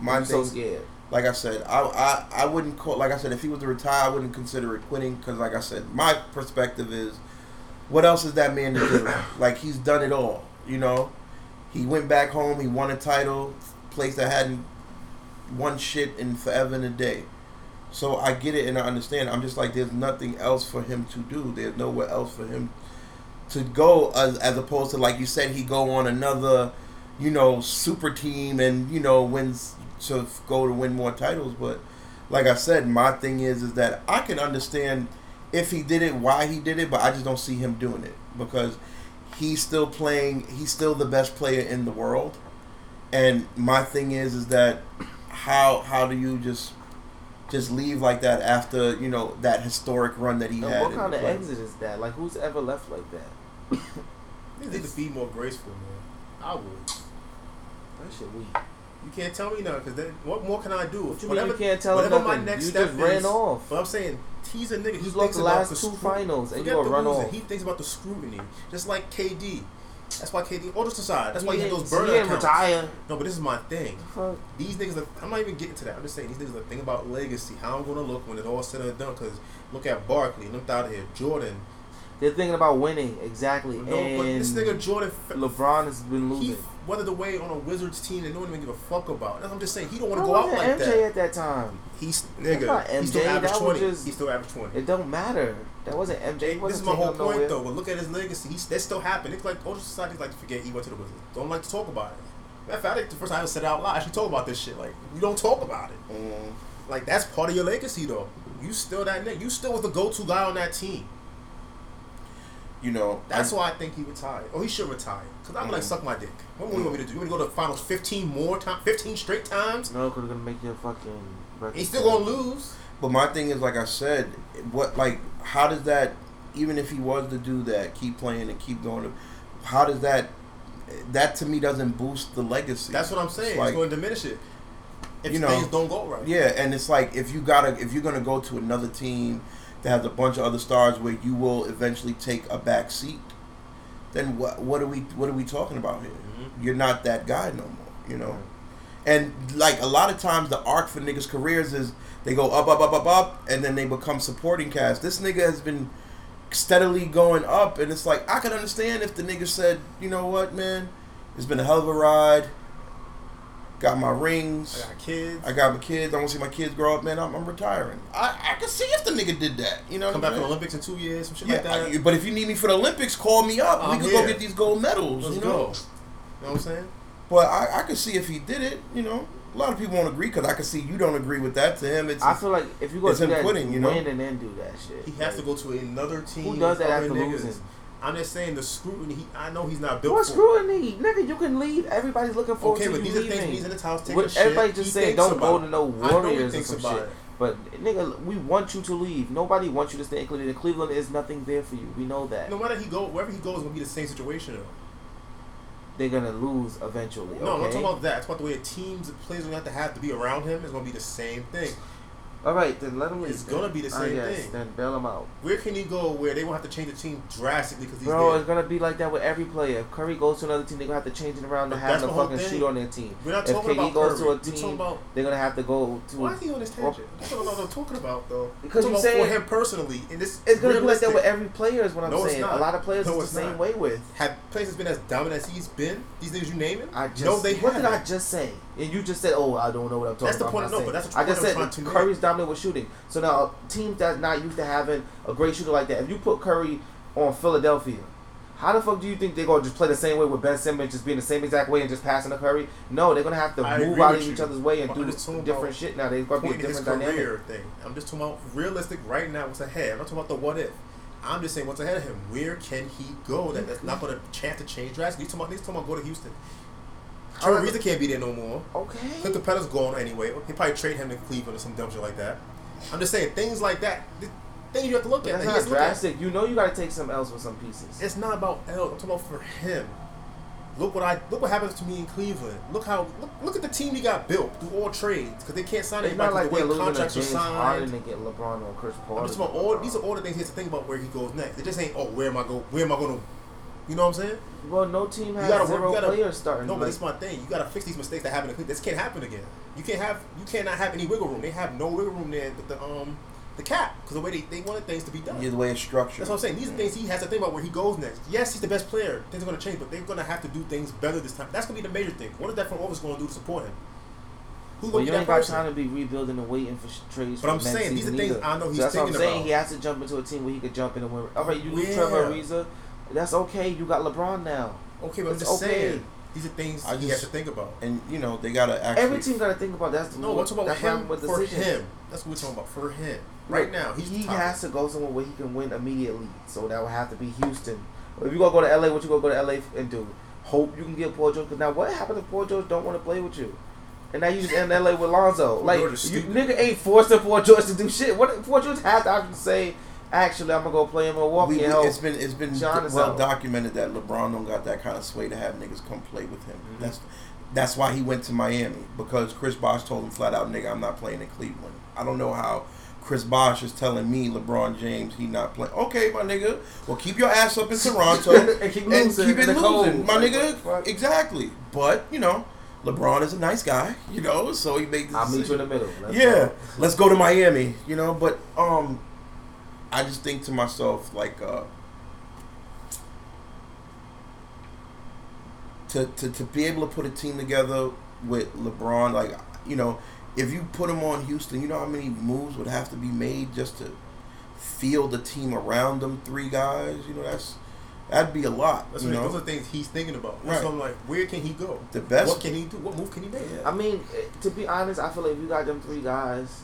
my I'm so thing, scared. like I said, I, I I wouldn't call. Like I said, if he was to retire, I wouldn't consider it quitting. Because like I said, my perspective is, what else is that man to do? like he's done it all. You know, he went back home. He won a title, place that hadn't won shit in forever and a day. So I get it and I understand. I'm just like, there's nothing else for him to do. There's nowhere else for him to go as, as opposed to like you said, he go on another, you know, super team and you know wins to go to win more titles. But like I said, my thing is is that I can understand if he did it, why he did it, but I just don't see him doing it because he's still playing. He's still the best player in the world. And my thing is is that how how do you just just leave like that after you know that historic run that he And had? what kind the of playoffs? exit is that? Like, who's ever left like that? Niggas need to be more graceful, man. I would. That shit weak. You can't tell me now, because then what more can I do? What you whatever, mean you can't tell whatever nothing? my next you step just ran is, off. But I'm saying he's a nigga. He You lost the last the two scru- finals and you Forget gonna the run off. He thinks about the scrutiny, just like KD. That's why KD. All just aside. That's why he, he had those burner he accounts. retire. No, but this is my thing. Fuck. These niggas, are, I'm not even getting to that. I'm just saying these niggas are thinking about legacy. How I'm gonna look when it's all said and done. Because look at Barkley, limped out of here. Jordan. They're thinking about winning exactly, No, but this nigga Jordan. LeBron has been He losing. weathered the way on a Wizards team that no one even give a fuck about. I'm just saying he don't want to go out like MJ that. at that time? He's nigga. He still average that twenty. just- He still averaged twenty. It don't matter. That wasn't MJ. He This wasn't is my whole point nowhere. though. But look at his legacy. He's that still happened. It's like older societies like to forget he went to the Wizards. Don't like to talk about it. Matter of fact, I think the first time I ever said it out loud, I actually talk about this shit. Like you don't talk about it. Mm. Like that's part of your legacy though. You still that nigga. You still was the go-to guy on that team. You know, That's I, why I think he retired. Oh, he should retire. Cause I'm like, Mhm. suck my dick. What more you want me to do? You want me to go to the finals 15 more times, 15 straight times? No, because they're gonna make your fucking. record He's still gonna lose. But my thing is, like I said, what like how does that? Even if he was to do that, keep playing and keep going, how does that? That to me doesn't boost the legacy. That's what I'm saying. It's It's, going to diminish it. If You know, things don't go right. Yeah, and it's like if you gotta if you're gonna go to another team that has a bunch of other stars where you will eventually take a back seat, then what what are we what are we talking about here? Mhm. You're not that guy no more, you know. And like a lot of times the arc for niggas' careers is they go up, up, up, up, up, and then they become supporting cast. This nigga has been steadily going up, and it's like I could understand if the nigga said, you know what, man, it's been a hell of a ride. Got my rings. I got kids. I got my kids. I want to see my kids grow up, man. I'm, I'm retiring. I, I can see if the nigga did that. You know, Come back I'm from the? Olympics in two years, some shit Yeah, like that. I- but if you need me for the Olympics, call me up. we I'm can go get these gold medals. Let's you go. know? You know what I'm saying? But I, I can see if he did it. You know, a lot of people won't agree because I can see you don't agree with that. To him, it's I feel like if you go It's do that, quitting, you know? win and then do that shit. He has to go to another team. Who does that after niggas. losing? I'm just saying the scrutiny. He, I know he's not built What for. scrutiny, nigga? You can leave. Everybody's looking forward Okay, to but these are leaving. things he's in the house taking What- shit. everybody just saying don't about go to no I know he Warriors or thinks some shit. it. But nigga, we want you to leave. Nobody wants you to stay in Cleveland. Cleveland is nothing there for you. We know that. No matter he go wherever he goes, it's gonna be the same situation though. They're gonna lose eventually. No, I'm not talking about that. It's about the way a teams, players are gonna have to have to be around him. It's gonna be the same thing. All right, then let him leave. It's gonna be the Ah, same yes, thing. Then bail him out. Where can he go where they won't have to change the team drastically because he's Bro, there? it's gonna be like that with every player. If Curry goes to another team, they're gonna have to change it around to have the fucking thing. shoot on their team. We're not if talking KD about goes Curry. to a team, about they're gonna have to go to. A Why is he on this tangent? That's what I'm talking about though. Because I'm you saying- for him personally, and this It's gonna be like that with every player. Is what I'm No, it's saying. not. A lot of players No, it's the same not. way with. Have players been as dominant as he's been? These niggas you naming? I just no, they what did haven't. I just say? And you just said, "Oh, I don't know what I'm talking That's the about." point- I'm no, not but saying. that's I just said that make. Curry's dominant with shooting. So now teams that's not used to having a great shooter like that. If you put Curry on Philadelphia, how the fuck do you think they're gonna just play the same way with Ben Simmons, just being the same exact way and just passing to Curry? No, they're gonna have to I move out of each other's way and do different about shit. Now they're gonna be a different dynamic. thing. I'm just talking about realistic right now. What's ahead? I'm not talking about the what if. I'm just saying what's ahead of him. Where can he go? That that's not going to chance to change drastically. He's talking about, he's talking about go to Houston. Trevor Ariza can't be there no more. Okay. Clint Capela's gone anyway. He'll probably trade him to Cleveland or some dumb shit like that. I'm just saying things like that. Things you have to look But at. that's that not at. drastic. You know you gotta take some else with some pieces. It's not about L. I'm talking about for him. Look what I look what happens to me in Cleveland. Look how look, look at the team he got built through all trades because they can't sign It's anybody not like the way contracts are James Harden signed. and get LeBron or Chris Paul. I'm just about all these are all the things he has to think about where he goes next. It just ain't oh where am I go where am I going to you know what I'm saying? Well, no team has gotta zero you gotta- players starting. No, but like, that's my thing. You gotta fix these mistakes that happen in Cleveland. This can't happen again. You can't have you cannot have any wiggle room. They have no wiggle room there with the um the cap because the way they, they wanted things to be done. Yeah, the way it's structured. That's what I'm saying. These are things he has to think about where he goes next. Yes, he's the best player. Things are going to change, but they're going to have to do things better this time. That's going to be the major thing. What is that front office going to do to support him? Who's well, going to you be ain't that got time to be rebuilding and waiting for trades. But for I'm saying, these are season things either. I know he's so that's what I'm saying. about. He has to jump into a team where he could jump in and win. All right, you lose Yeah. Trevor Ariza. That's okay. You got LeBron now. Okay, but I'm just okay. saying. These are things I he just- has to think about. and you know they gotta actually. Every team got to think about that's the No, we're about that's why him with for decisions. him. That's what we're talking about for him. Right Look, now, he's he top. has to go somewhere where he can win immediately. So that would have to be Houston. If you gonna go to LA, what you gonna go to LA and do? Hope you can get Paul George. Cause now what happens if Paul George don't want to play with you? And now you just in LA with Lonzo. Like you nigga ain't forcing Paul George to do shit. What Paul George has the option to say, actually I'm gonna go play in Milwaukee we, we- it's been it's been John is well documented that LeBron don't got that kind of sway to have niggas come play with him. Mhm. That's that's why he went to Miami because Chris Bosh told him flat out, nigga, I'm not playing in Cleveland. I don't know how Chris Bosh is telling me LeBron James he not playing. Okay, my nigga. Well, keep your ass up in Toronto And keep and losing keep it in cold. losing, my Like, nigga. what? Exactly. But you know, LeBron is a nice guy, you know, so he made. This I'll meet you in the middle. Let's yeah, go. let's go to Miami, you know. But um, I just think to myself like uh, to to to be able to put a team together with LeBron, like you know, if you put him on Houston, you know how many moves would have to be made just to field the team around them three guys. You know, that's that'd be a lot. That's you know, those are things he's thinking about. That's Right. what I'm like, where can he go? the best. What can he do? What move can he make? I mean, eh, to be honest, I feel like if you got them three guys,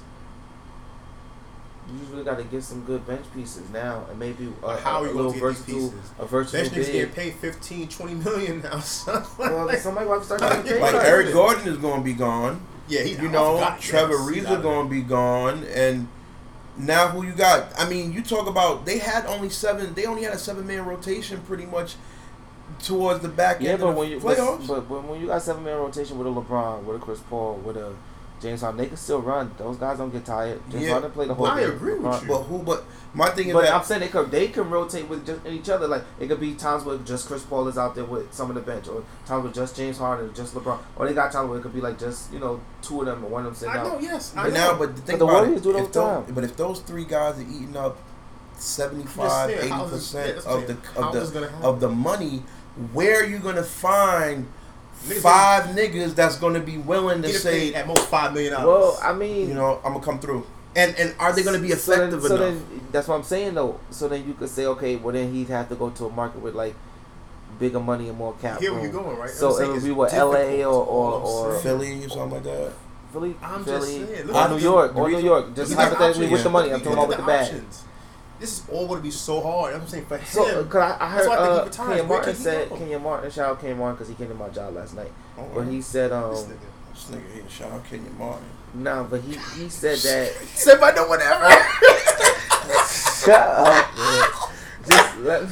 you just really got to get some good bench pieces now, and maybe a, But how a, are a little going get versatile, pieces? a versatile Bench niggas getting big. paid 15, 20 million now. son. Well, somebody will have to start getting paid. Like for it. Eric Gordon is going to be gone. yeah, he's You know, forgot, Trevor yes, he's Reeves are going to be gone, and now who you got? I mean, you talk about they had only seven. They only had a seven man rotation pretty much towards the back Yeah, end but of when the you playoffs. but, but when you got seven man rotation with a LeBron, with a Chris Paul, with a James Harden, they can still run. Those guys don't get tired. James Yeah, Harden played the whole thing. I game. agree with LeBron- you. But who? But my thing is But that I'm saying they could they can rotate with just each other. Like it could be times where just Chris Paul is out there with some of the bench, or times with just James Harden, or just LeBron, or they got times where it could be like just you know two of them or one of them sitting I out. know, yes. I But know. now, but the thing the about Warriors it, do it all if the those, time. but if those three guys are eating up 75, 80 how is this- yeah, percent of the I'm saying. How is of the of the money, where are you gonna find Niggas five niggas that's gonna be willing to say, paid at most five million dollars. Well, I mean, you know, I'm gonna come through, and and are they gonna be so then- effective so enough? then, that's what I'm saying though. So then you could say, okay, well then he'd have to go to a market with like bigger money and more cap Here where room. you're going, right? So I'm saying it would be what. LA or or, or. Philly or something like that. Philly, I'm just Philly, saying, look or New York, or New York. Just Look at the hypothetically with the money. I'm Look talking at about with the the bag. Options. This is all going to be so hard. I'm saying for him. So, cause I, I That's heard why I think he uh, retires. Kenyon Where Martin can he said go? Kenyon Martin shout out Kenyon Martin because he came to my job last night. Oh, But he said um This nigga. this nigga here, shout out Kenyon Martin. no, but he he said that Said by no one ever. shut up. man. Just let me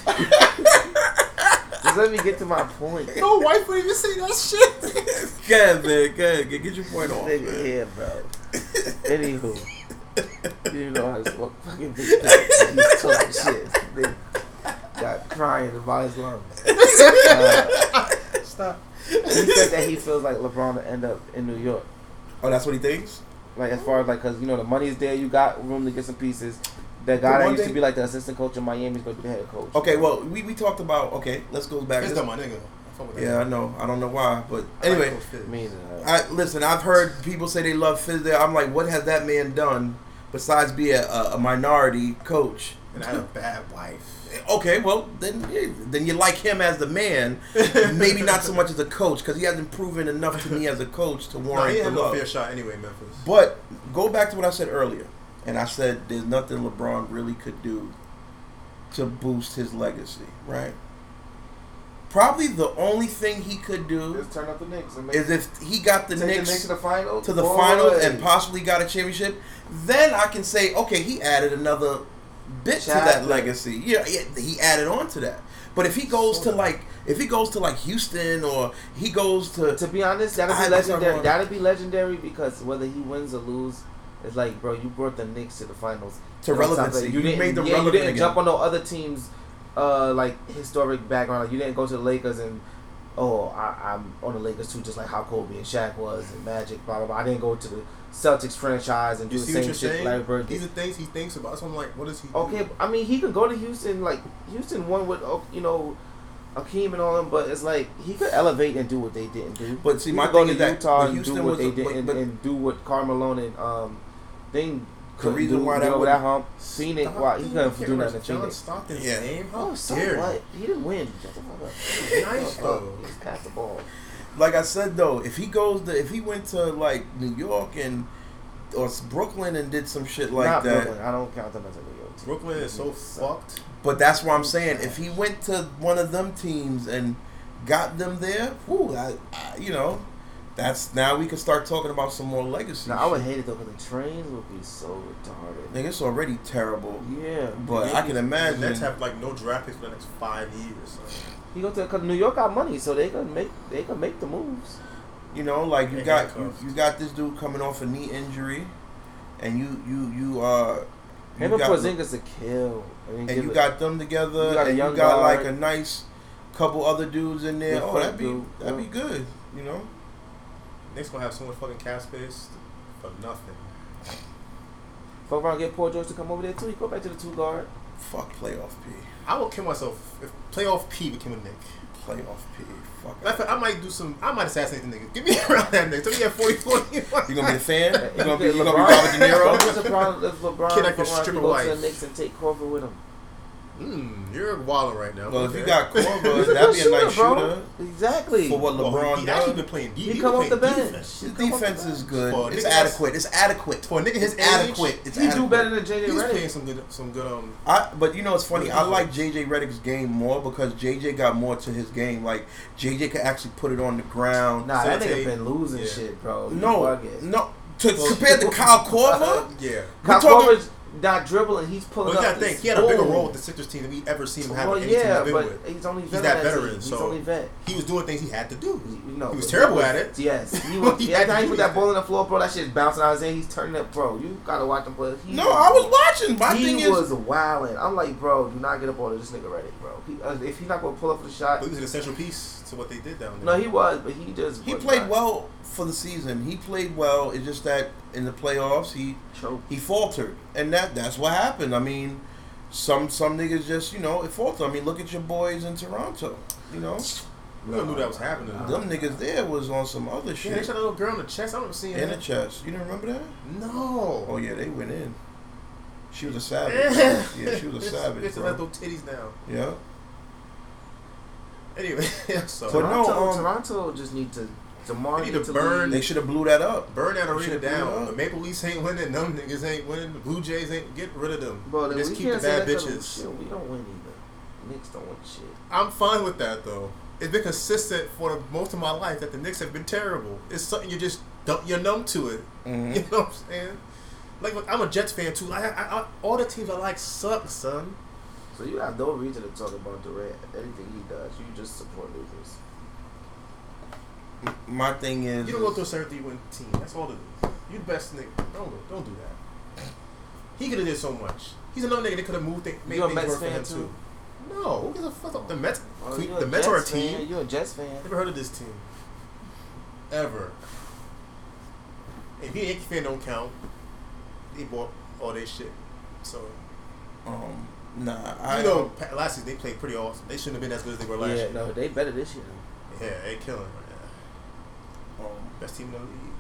just let me get to my point. no wife would even say that shit. Go ahead, man. Go ahead. Get get your point off, Nigga man. here, bro. Anywho, you know how this fucking bitch does. He's talking shit. Nigga got crying about his lungs. Uh, Stop. he said that he feels like LeBron will end up in New York. Oh, that's what he thinks. Like as far as like, cause you know the money's there, you got room to get some pieces. That guy that one used thing- to be like the assistant coach in Miami is going to be the head coach. Okay, well, we, we talked about. Okay, let's go back. Fizz Let's- my nigga. I fuck that. yeah, I know. I don't know why, but I like anyway. Coach Fizz. Me neither. I listen. I've heard people say they love Fizz. There, I'm like, what has that man done besides be a, a, a minority coach? And I had a bad wife. Okay, well then, yeah, then you like him as the man, maybe not so much as a coach because he hasn't proven enough to me as a coach to warrant he the had no love. fair shot anyway, Memphis. But go back to what I said earlier, and I said there's nothing LeBron really could do to boost his legacy, right? Probably the only thing he could do Just turn up the Knicks and make is if he got the Knicks the Knicks to the final to the Boy. final and possibly got a championship, then I can say, okay, he added another bit to that legacy. Yeah, he added on to that. But if he goes to like, if he goes to like Houston or he goes to, To be honest, that'd be legendary. That'd be legendary because whether he wins or lose, it's like, bro, you brought the Knicks to the finals. to You relevancy, like- you, didn't, made them yeah, relevant you didn't again. jump on no other teams, uh, like historic background. Like you didn't go to the Lakers and, oh, I, I'm on the Lakers too, just like how Kobe and Shaq was and Magic. Blah blah blah. I didn't go to the Celtics franchise and do You the same shit? Larry Bird did. These are things he thinks about. So I'm like, what is he? Okay, I mean he could go to Houston. Like Houston won with oh, you know, Akeem and all them, but it's like he could elevate and do what they didn't do. But see, He my could go to is that Utah but and do what they did but- and, but- and do what Carmelo and um thing The couldn't reason do, why that over would- that hump. Phoenix, why he couldn't do nothing in John Phoenix. Stockton's Yeah. name. How Oh, so dare what? you? He didn't win. Shut the fuck up. Nice, Shut though. He just passed the ball. like I said though, if he goes to, if he went to like New York and or Brooklyn and did some shit like Not that, Brooklyn. I don't count them as a New York team. Brooklyn is so fucked. But that's what I'm saying. If he went to one of them teams and got them there, whew, I, I, you know, that's now we can start talking about some more legacy. Now I would hate it though because the trains would be so retarded. Nigga, it's already terrible. Yeah, But I can The imagine. Nets have like no draft picks for the next five years. So. You go to because New York got money, so they can make they can make the moves. You know, like you got you, you got this dude coming off a knee injury, and you you you uh. Him you and got- Porzingis a kill. I and you it- got them together, You got and you young got like a nice couple other dudes in there. Good Oh, that'd be dude, that'd yeah. be good. You know, Knicks gonna have so much fucking cap space for nothing. fuck around, get Paul George to come over there too. He go back to the two guard. fuck playoff P, I will kill myself if playoff P became a Nick. playoff P. Fuck. Matter of I might do some. I might assassinate the nigga. Give me around that nigga. Tell me you have 40 20. You gonna be a fan? If You gonna be get you gonna be LeBron- Robert De What's Niro? the problem if LeBron Kid, I fuck can around, strip he a go to wife. Mm, you're wilding right now. Well, if you got He's Korver, that'd be a nice bro. shooter. Exactly. For what Well, LeBron he does. actually been playing. defense. He been come off the bench. defense. His He come off the defense is good. For It's adequate. It's adequate. For a nigga his It's adequate. It's he do better than JJ He's playing some good, some good. Um, I, but you know it's funny. I Good like JJ Redick's game more because JJ got more to his game. Like JJ could actually put it on the ground. Nah, that Facilitate. nigga been losing Yeah. shit, bro. You no, bugging. no. To compared to Kyle Korver, yeah. Kyle talking- Korver's not dribbling. He's Well, pulling you up. gotta think he had a bigger role with the Sixers team than we ever seen him have Well, team yeah, he's been but with. he's only He's that veteran. He's so- only vet. He was doing things he had to do. You know, He was terrible was- at it. Yes, he was. He yeah, to he put that ball in the floor, bro. That shit's bouncing out his hand. He's turning it, bro. You gotta watch him play. He no, I was watching. My he thing is, was wilding. I'm like, bro, do not get up on this nigga ready, bro. He, uh, if he's not gonna pull up for the shot, But he was an essential piece to what they did down there. no, he was, but he just he played not well for the season. He played well. It's just that in the playoffs, he choked. he faltered, and that that's what happened. I mean, some some niggas just you know it faltered. I mean, look at your boys in Toronto. You know, We all knew that was happening. Them niggas there was on some other shit. Yeah, they shit shot a little girl in the chest. I remember seeing in the chest. You didn't remember that? No. Oh yeah, they went in. She was a savage. yeah, she was a savage, Bitch, bro. let those titties down. Yeah. Anyway, so But no, Toronto, um, Toronto just need to Demar They need need to to burn- They should have blew that up. burn that arena Should've blew it down. The Maple Leafs ain't winning. Them niggas ain't winning. The Blue Jays ain't. Get rid of them. Bro, then Just we keep the can't say bad that 'cause bitches. Shit, we don't win either. Knicks don't win shit. I'm fine with that though. It's been consistent for the, most of my life that the Knicks have been terrible. It's something you just don't, you're numb to it. Mhm. You know what I'm saying? Like I'm a Jets fan too. I, I, I, all the teams I like suck, son. So you have no reason to talk about Durant. Anything he does, you just support losers. My thing is, You don't go through a certain three win team. That's all it is. You the best nigga. Don't don't do that. He could have did so much. He's another nigga that could have moved things, made You a things Mets work for fan him too? too. No, who gives a fuck up the Mets? Oh, Cle- you a the Mets are a Jets fan. team. You a Jets fan? Never heard of this team. Ever. If you Yankee fan don't count, they bought all their shit. So um, nah, I you know, last season they played pretty awesome. They shouldn't have been as good as they were last yeah, year. no, they better this year. Yeah, they killing right now. Um, Best team in the league.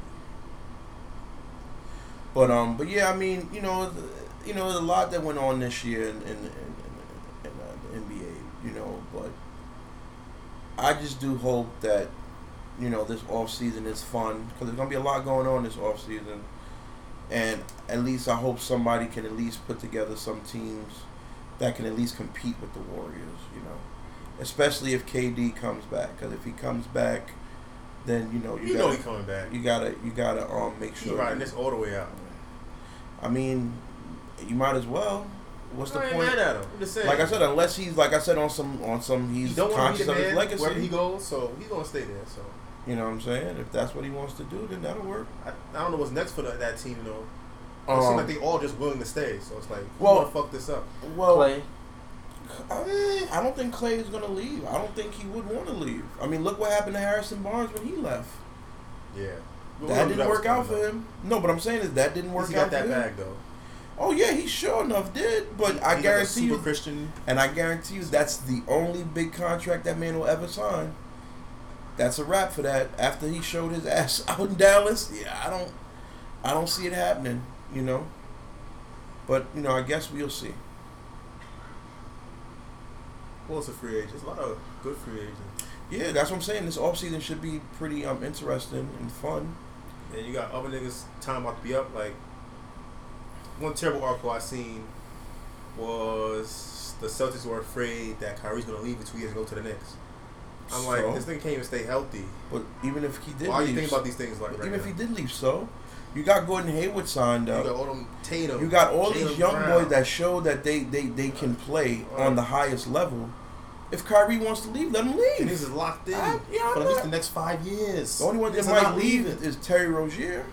But um, but yeah, I mean, you know, the, you know, there's a lot that went on this year in in, in, in, in uh, the NBA, you know, but I just do hope that you know this off season is fun because there's gonna be a lot going on this off season, and at least I hope somebody can at least put together some teams that can at least compete with the Warriors, you know, especially if KD comes back because if he comes back, then you know you, You know gotta he coming back. you gotta you gotta um make He sure riding this all the way out. I mean, you might as well. What's the I point? mad at him. I'm just saying. Like I said, unless he's like I said on some on some he he's don't to conscious of his legacy. wherever he goes, so he's gonna stay there. So You know what I'm saying? If that's what he wants to do, then that'll work. I, I don't know what's next for the, that team though. It Um, seems like they all just willing to stay. So it's like, well- well, fuck this up. well, Clay. I, mean, I don't think Clay is gonna leave. I don't think he would want to leave. I mean, look what happened to Harrison Barnes when he left. Yeah, We that didn't was work out coming, for him. No, but I'm saying is that didn't though. work He out got for that him. bag though. Oh yeah, he sure enough did. But He- I he's guarantee like a super you, Christian. And I guarantee you that's the only big contract that man will ever sign. That's a wrap for that. After he showed his ass out in Dallas, yeah, I don't I don't see it happening, you know. But, you know, I guess we'll see. Well, it's a free agent? There's a lot of good free agents. Yeah, that's what I'm saying. This offseason should be pretty um interesting and fun. And you got other niggas time about to be up. Like one terrible article I seen was the Celtics were afraid that Kyrie's gonna leave in two years and go to the Knicks. I'm like, this nigga can't even stay healthy. But even if he did Why are you leave, thinking about these things like right even now? if he did leave, so you got Gordon Hayward signed you up. got all them Tatum. You got all these young Brown. boys that show that they, they, they can play Right. on the highest level. If Kyrie wants to leave, let him leave. And this is locked in I- yeah, for at least the next five years. The only one that might leave leaving. is Terry Rozier.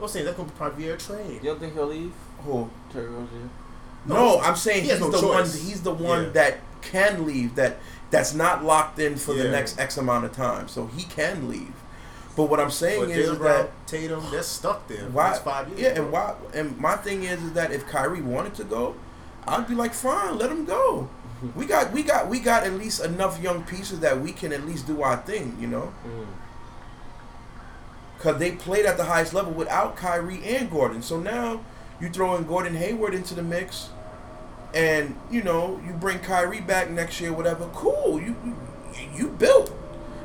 I'm saying that's gonna probably be a trade. You don't think he'll leave? Who? Terry Rozier. No, No, I'm saying he he's has the no one. He's the one Yeah. that can leave. That that's not locked in for the next X amount of time. So he can leave. But what I'm saying is Jaylen that Tatum, they're stuck there why? five years. yeah, and why? And my thing is, is that if Kyrie wanted to go, I'd be like, fine, let him go. We got, we got, we got at least enough young pieces that we can at least do our thing, you know. Mm. Because they played at the highest level without Kyrie and Gordon. So now you throw in Gordon Hayward into the mix. and you know you bring Kyrie back next year, whatever. Cool, you you, you built,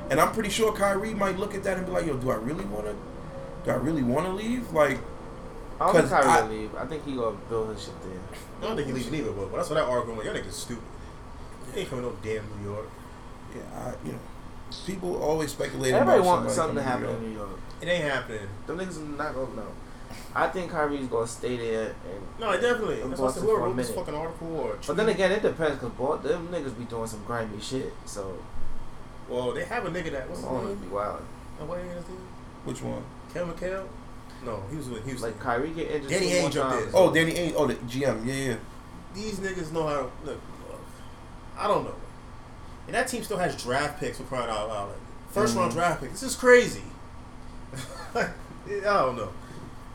and I'm pretty sure Kyrie might look at that and be like, "Yo, do I really want to? Do I really want to leave? Like, I don't think 'Cause Kyrie I- will leave. I think he gonna build his shit there. I don't think he leaving either, but, but that's what that argument. Like, y'all niggas stupid. You ain't coming no damn New York. yeah, I, you know, people always speculate. Everybody about wants something to happen New in New York. It ain't happening. Them niggas is not gonna know. I think Kyrie's gonna stay there, and No, definitely. In That's why I Boston said whoever for a wrote this fucking article or but then again, it depends because both them niggas be doing some grimy shit. So well, they have a nigga that what's I his want name? be wild. Oh, what is his name? Which one? Kel McHale? No, he was with he was Like Kyrie get injured. Danny two more Ainge up there. Oh, Danny Ainge. Oh, the GM. Yeah, yeah. these niggas know how to look. I don't know. And that team still has draft picks for crying out loud. Like, 1st round Mhm. draft pick. This is crazy. I don't know.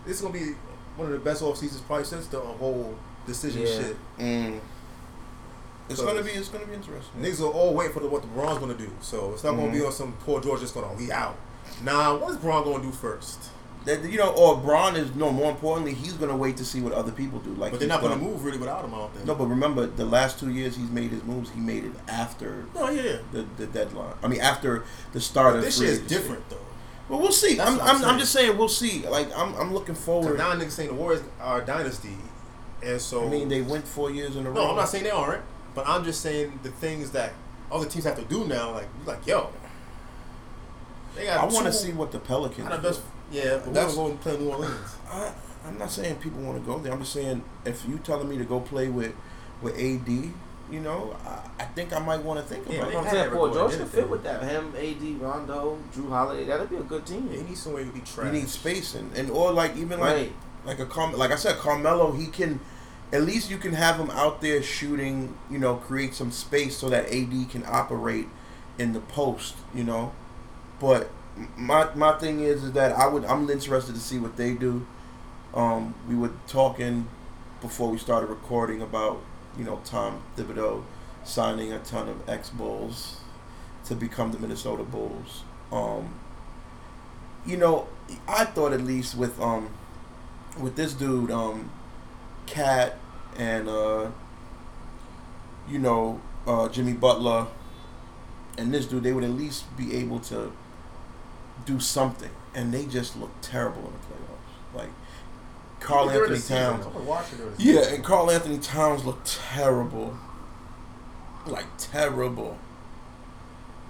This is gonna be one of the best off seasons probably since the whole decision Yeah. shit. Mm. It's gonna be. It's gonna be interesting. Niggas will all wait for the, what the Bron's gonna do. So it's not gonna be Mhm. on some Paul George just gonna we out. Nah, what is Bron gonna do first? That you know, or Bron is no. More importantly, he's gonna wait to see what other people do. Like, but they're not gonna done. move really without him. I don't think. No, but remember, the last two years he's made his moves. He made it after no, yeah. the, the deadline. I mean, after the start But of this free shit is different though. Well, we'll see. That's I'm, I'm I'm, I'm just saying we'll see. Like, I'm, I'm looking forward. now niggas saying the Warriors are a dynasty, and so I mean, they went four years in a row. No, I'm not saying they aren't, but I'm just saying the things that other teams have to do now. Like, like yo, they got. I want to see what the Pelicans. out best. do. Yeah, but we're That's- gonna go and play New Orleans. I, I'm not saying people want to go there. I'm just saying if you telling me to go play with with AD, you know, I, I think I might want to think Yeah, about they it. I'm had saying that Paul record, George didn't can fit with that. Him, AD, Rondo, Jrue Holiday. That'd be a good team. They need somewhere to be You trash. need space and, and or like even like Right. like a Carm- like I said, Carmelo, he can at least you can have him out there shooting, you know, create some space so that AD can operate in the post, you know. But my my thing is is that I would I'm interested to see what they do. Um, we were talking before we started recording about you know Tom Thibodeau signing a ton of ex Bulls to become the Minnesota Bulls. Um, you know, I thought at least with um with this dude, um, Cat and uh, you know, uh, Jimmy Butler and this dude, they would at least be able to do something, and they just look terrible in the playoffs. Like Karl-Anthony Towns, I'm gonna watch it during the yeah, season. and Karl-Anthony Towns looked terrible, like terrible.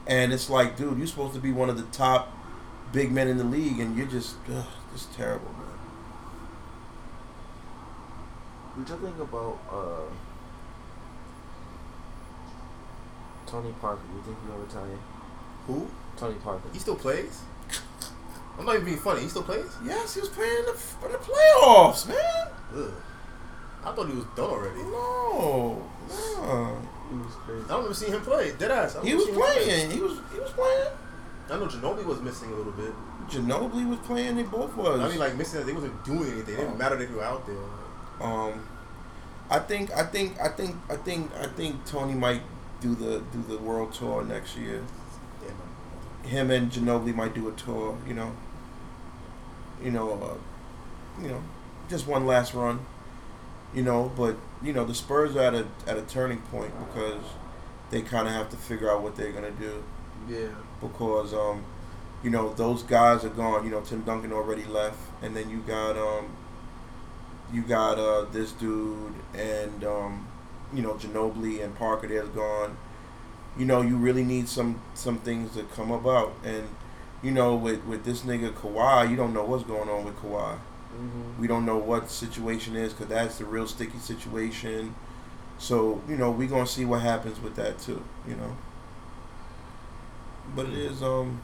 And it's like, dude, you're supposed to be one of the top big men in the league, and you're just, ugh, just terrible, man. What you think about uh, Tony Parker? You think he'll retire? Who? Tony Parker. He still plays? I'm not even being funny. He still plays? Yes, he was playing in the, in the playoffs, man. Ugh. I thought he was done already. No, no. He was crazy. I don't even see him play. Dead ass. He was playing. He was he was playing. I know Ginobili was missing a little bit. Ginobili was playing. They both was. I mean, like missing. They wasn't doing anything. It didn't Oh. matter if you were out there. Um, I think, I think, I think, I think, I think Tony might do the do the world tour next year. Him and Ginobili might do a tour. You know. You know, uh, you know, just one last run. You know, but you know the Spurs are at a at a turning point because they kind of have to figure out what they're gonna do Yeah. because um, you know those guys are gone. You know Tim Duncan already left, and then you got um, you got uh this dude and um, you know Ginobili and Parker. They're gone. You know you really need some some things to come about, and you know with with this nigga Kawhi, you don't know what's going on with Kawhi. Mm-hmm. We don't know what the situation is because that's the real sticky situation. So you know we gonna see what happens with that too. You know. But it is um.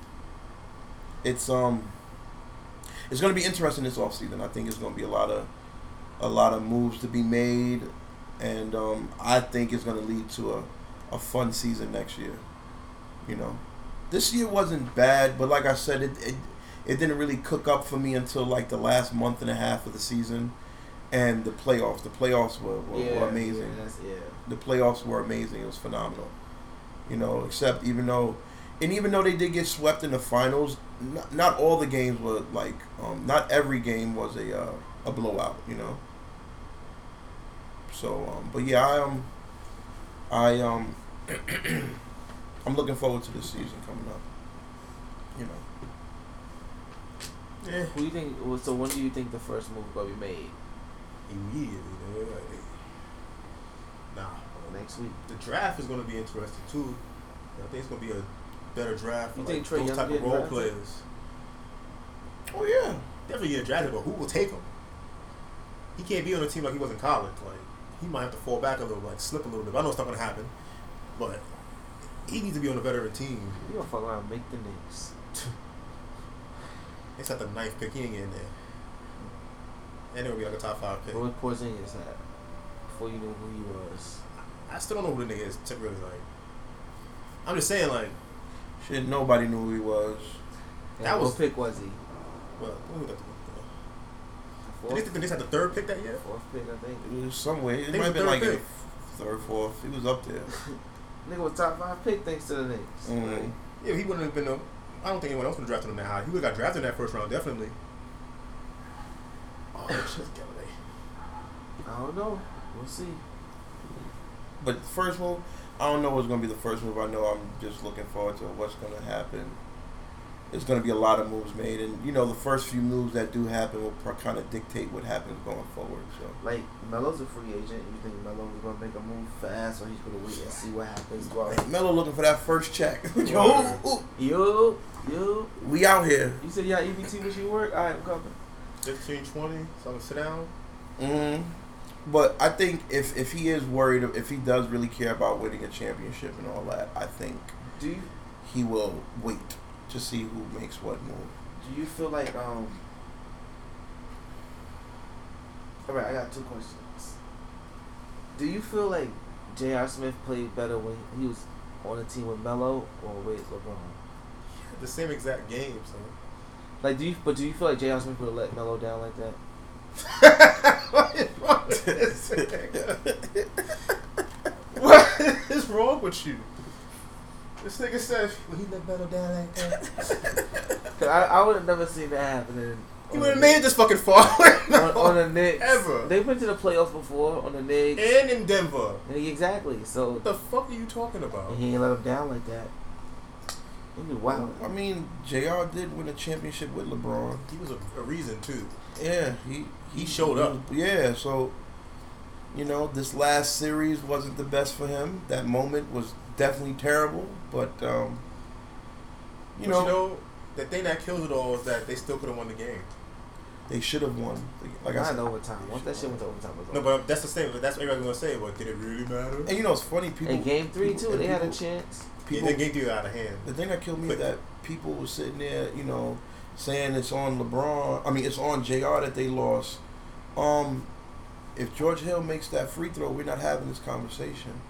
It's um. It's gonna be interesting this offseason. I think it's gonna be a lot of, a lot of moves to be made, and um, I think it's gonna lead to a, a fun season next year. You know, this year wasn't bad, but like I said, it, it it didn't really cook up for me until like the last month and a half of the season, and the playoffs. The playoffs were, were, yeah, were amazing. Yeah, yeah. The playoffs were amazing. It was phenomenal. You know, except even though, and even though they did get swept in the finals, not, not all the games were like, um, not every game was a uh, a blowout. You know. So, um, but yeah, I am. I um, I'm looking forward to this season coming up. You know. Yeah. Who you think? well, So when do you think the first move gonna be made? Immediately, nigga. Like, nah. Next week. The draft is going to be interesting too. I think it's going to be a better draft for You like, think Trae those Young type of role drafted? players. Oh yeah. Definitely get drafted, but who will take him? He can't be on a team like he was in college. Like he might have to fall back a little, like slip a little bit. I know it's not going to happen, but he needs to be on a veteran team. You gonna fuck around and make the Knicks? It's at the ninth pick. He ain't getting there. And it would be like a top five pick. Where was Porzingis at? Before you knew who he was. I still don't know who the nigga is. To really like. I'm just saying, like, Shit, nobody knew who he was. And That what was- pick was he? well, what was that? Did Fourth, they think the Knicks had the third pick that year? fourth pick, I think. It was somewhere. It might have been like third pick. third, fourth. He was up there. Nigga was top five pick thanks to the Knicks. Mm-hmm. Like, Yeah, he wouldn't have been. A, I don't think anyone else would have drafted him that high. He would have got drafted in that first round, definitely. Oh, shit, Galloway. I don't know. We'll see. But the first move, I don't know what's gonna be the first move. I know I'm just looking forward to what's gonna happen. There's gonna be a lot of moves made, and you know the first few moves that do happen will kind of dictate what happens going forward. So Like Melo's a free agent. You think Melo's gonna make a move fast, or he's gonna wait and see what happens? Well, Melo looking for that first check. Yo, ooh, yo, yo, we out here. you said yeah, EBT machine work. All right, I'm coming. 15, 20, so I'm gonna sit down. hmm But I think if if he is worried, if he does really care about winning a championship and all that, I think Do you he will wait to see who makes what move. do you feel like um? All right, I got two questions. Do you feel like J.R. Smith played better when he was on a team with Melo or with LeBron? The same exact game, so. Like, do you? But do you feel like J.R. Smith would have let Melo down like that? what is wrong with this? What is wrong with you? This nigga said well, he let Melo down like that. Cause I, I would have never seen that happening. He would have made it this fucking far. Knicks. on, on the Knicks. Ever. They went to the playoffs before on the Knicks. and in Denver. exactly. So What the fuck are you talking about? and he ain't let him down like that. Wow. I mean, Jr. did win a championship with LeBron. He was a, a reason too. Yeah, he He showed up. Yeah, so you know, this last series wasn't the best for him. That moment was definitely terrible, but um, you, But know, you know, the thing that kills it all is that they still could have won the game. they should have won. Like I Not said, in overtime. Once that shit went to overtime, it was No, but that's the same. But that's what everybody's gonna say. But did it really matter? and you know, it's funny. People in game three people- too, and they had a people- chance. Yeah, People, the game threw out of hand. the thing that killed me is But- that people were sitting there, you know, saying it's on LeBron. I mean, it's on Jr. that they lost. Um, if George Hill makes that free throw, we're not having this conversation.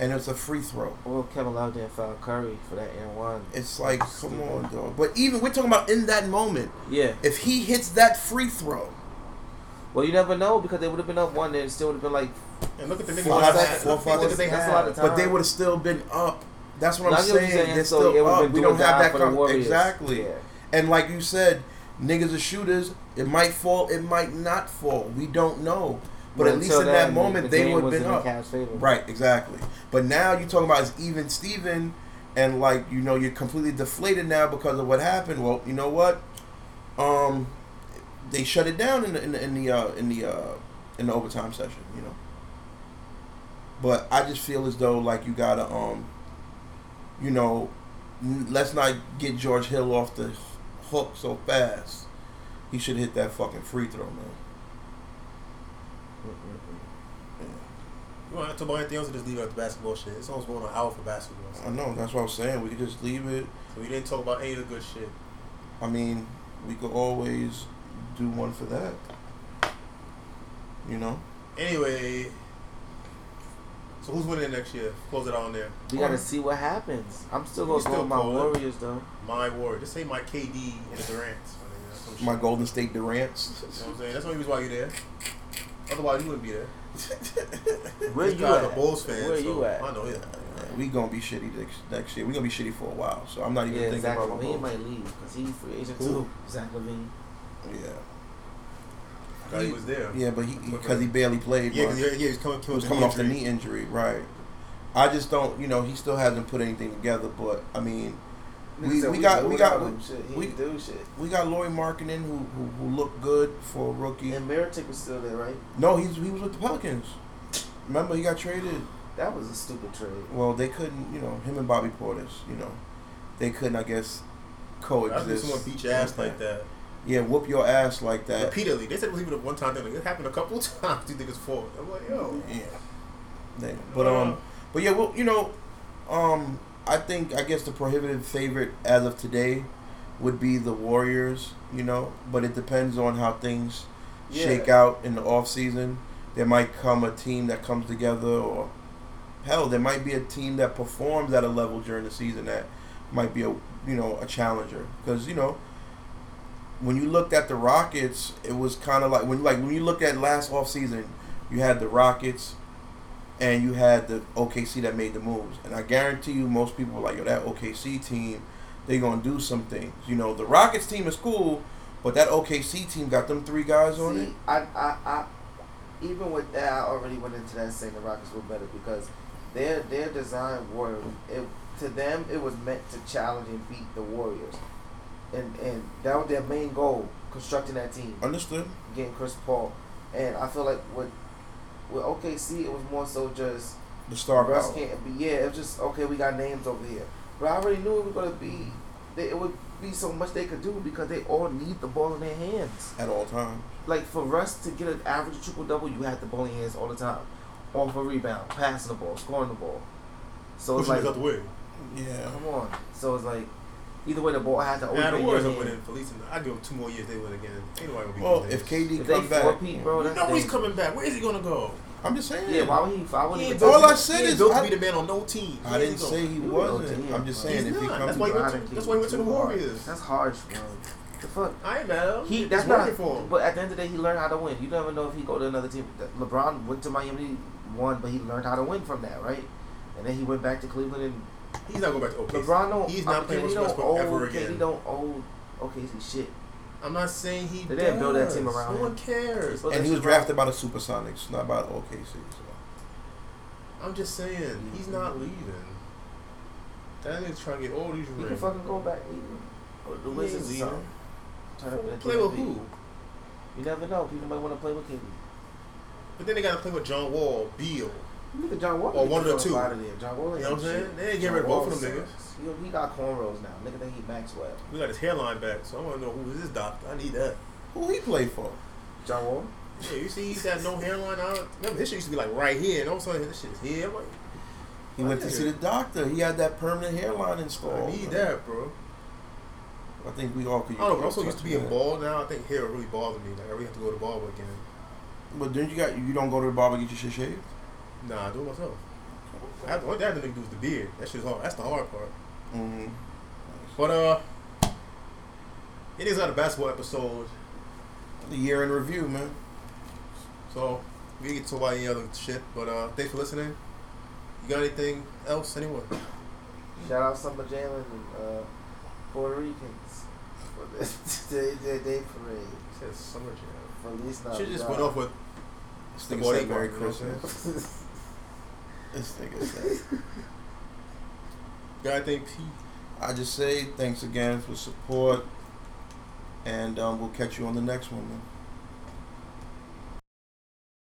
And it's a free throw. Well, Kevin Love didn't foul uh, Curry for that and one. It's like, come on, dog. But even we're talking about in that moment. Yeah. If he hits that free throw, Well, you never know because they would have been up one, and it still would have been like. And look at the niggas Four, they five, had. four, Look at the five, niggas they that's a lot of time. but they would have still been up. That's what I I'm what you're saying. saying, They're so still it up. We do or don't have that for the con- Warriors. exactly. Yeah. And like you said, niggas are shooters. It might fall. It might not fall. We don't know. But at least in that then, moment, the they would have been up. Right, exactly. But now you're talking about it's even Steven and like you know you're completely deflated now because of what happened. Well, you know what? Um, they shut it down in the in the in the uh, in the, uh, in the overtime session. You know. But I just feel as though like you gotta um, you know, let's not get George Hill off the hook so fast. He should hit that fucking free throw, man. You want to talk about anything else or just leave out the basketball shit? It's almost going on an hour for basketball. I know. That's what I was saying. We could just leave it. So we didn't talk about any of the good shit. I mean, we could always do one for that. You know? Anyway, so who's winning next year? Close it on there. We gotta see what happens. I'm still gonna You go still with my call it. Warriors though. My word. Just say my KD and the Durant's. Some shit. My Golden State Durants. You know what I'm saying? That's the only reason why you're there. Otherwise, you wouldn't be there. Where you guy's at? a Bulls fan. Where so you at? I know, yeah. we gonna be shitty next, next year. we gonna be shitty for a while. So I'm not even Yeah, thinking Zach about my LaVine Bulls. might leave because he's free agent Who? too. Zach LaVine. Yeah. he was there. Yeah, but he because he barely played. Yeah, much. 'cause yeah, he was coming, He was coming off the knee injury, right? I just don't, you know, he still hasn't put anything together. But I mean, Nigga we, we got do we got without him, shit. We, do shit. we got Lauri Markkanen who, who who looked good for a rookie. And Mirotic was still there, right? No, he's he was with the Pelicans. Remember, he got traded. That was a stupid trade. Well, they couldn't, you know, him and Bobby Portis, you know, they couldn't, I guess, I coexist. think someone beat your ass like that. Yeah, whoop your ass like that. Repeatedly. They said it was even a one time thing. Like, it happened a couple times. These niggas fought. I'm like, yo. Yeah. They- But um, but yeah, well, you know, um, I think I guess the prohibitive favorite as of today would be the Warriors. You know, but it depends on how things Yeah. shake out in the off season. There might come a team that comes together, or hell, there might be a team that performs at a level during the season that might be a you know a challenger. Because you know, when you looked at the Rockets, it was kind of like when like when you look at last off season, you had the Rockets, and you had the OKC that made the moves. And I guarantee you, most people were like, "Yo, that OKC team, they're gonna do some things." You know, the Rockets team is cool, but that OKC team got them three guys on it. See, I, I, I, even with that, I already went into that saying the Rockets were better because their their design were it to them it was meant to challenge and beat the Warriors, and and that was their main goal, constructing that team, Understood? getting Chris Paul, and I feel like with with OKC it was more so just The star Russ power. can't be. Yeah, it was just okay. We got names over here, but I already knew it was gonna be. They, it would be so much they could do because they all need the ball in their hands. at all times. Like for Russ to get an average triple double, you had the ball in your hands all the time, off a rebound, passing the ball, scoring the ball. So it's Pushing like, niggas out the way. Yeah. come on. So it's like, either way, the ball had to always Yeah, the Warriors your are winning. For at least, I give them two more years. They win again. Ain't nobody gonna beat Well, these if. KD If comes back, four-peat, bro, You know he's dangerous. coming back. Where is he gonna go? I'm just saying. Yeah, why would he? I wouldn't He even ain't All I him. said he ain't is built I- to be the man on no team. I didn't say he wasn't. yeah. I'm just saying He's if he not. comes That's why he back. went to- that's why he went to the hard. Warriors. That's harsh, bro. The fuck. I ain't mad at him. He It's that's not. working for him. But at the end of the day, he learned how to win. You never know if he go to another team. LeBron went to Miami, won, but he learned how to win from that, right? And then he went back to Cleveland, and He's not going back to OKC. LeBron don't. He's not playing KD with don't Westbrook owe, ever KD again. don't owe OKC shit. I'm not saying he They didn't build that team does. around No one cares. But And he was drafted by the Supersonics, not by the OKC. So. I'm just saying he's not mm-hmm. leaving. That nigga's trying to get all these He can fucking go back even. Or the He Wizards or ain't something. leaving. Turn up in Play with who? You never know. People might want to play with KD. But then they got to play with John Wall, Beal. Look at John Wall. Or one of the two. Out of there. John Wall ain't You know what I'm shit. saying? They ain't getting John rid of both Wall of them sucks. He, he got cornrows now. Nigga think he Maxwell. We got his hairline back, so I want to know who is this doctor. I need that. Who he play for? John Wall. Yeah, you see, he's got no hairline out. Remember, this shit used to be like right here, and all of a sudden, this shit is here. I'm like, He went to see the doctor. He had that permanent hairline installed. I need that, bro. I think we all could. I don't know. but I'm so use used to being bald now. I think hair really bother me. Like I really have to go to the barber again. But then you got you don't go to the barber get your shit shaved. Nah, I do it myself. I have, what I have to do is the beard. That shit's hard. That's the hard part. Mm-hmm. But uh, it is not a basketball episode, The year in review, man. so we get to about any other shit. But uh, thanks for listening. You got anything else, anyone? Shout out Summer Jam and uh, Puerto Ricans for this day, day, day parade. Says summer jam. Feliz Navidad. Should just went off with This The nigga body said Merry part, you know what I'm Christmas. This nigga said. got anything P. I just say thanks again for support, and um, we'll catch you on the next one, man.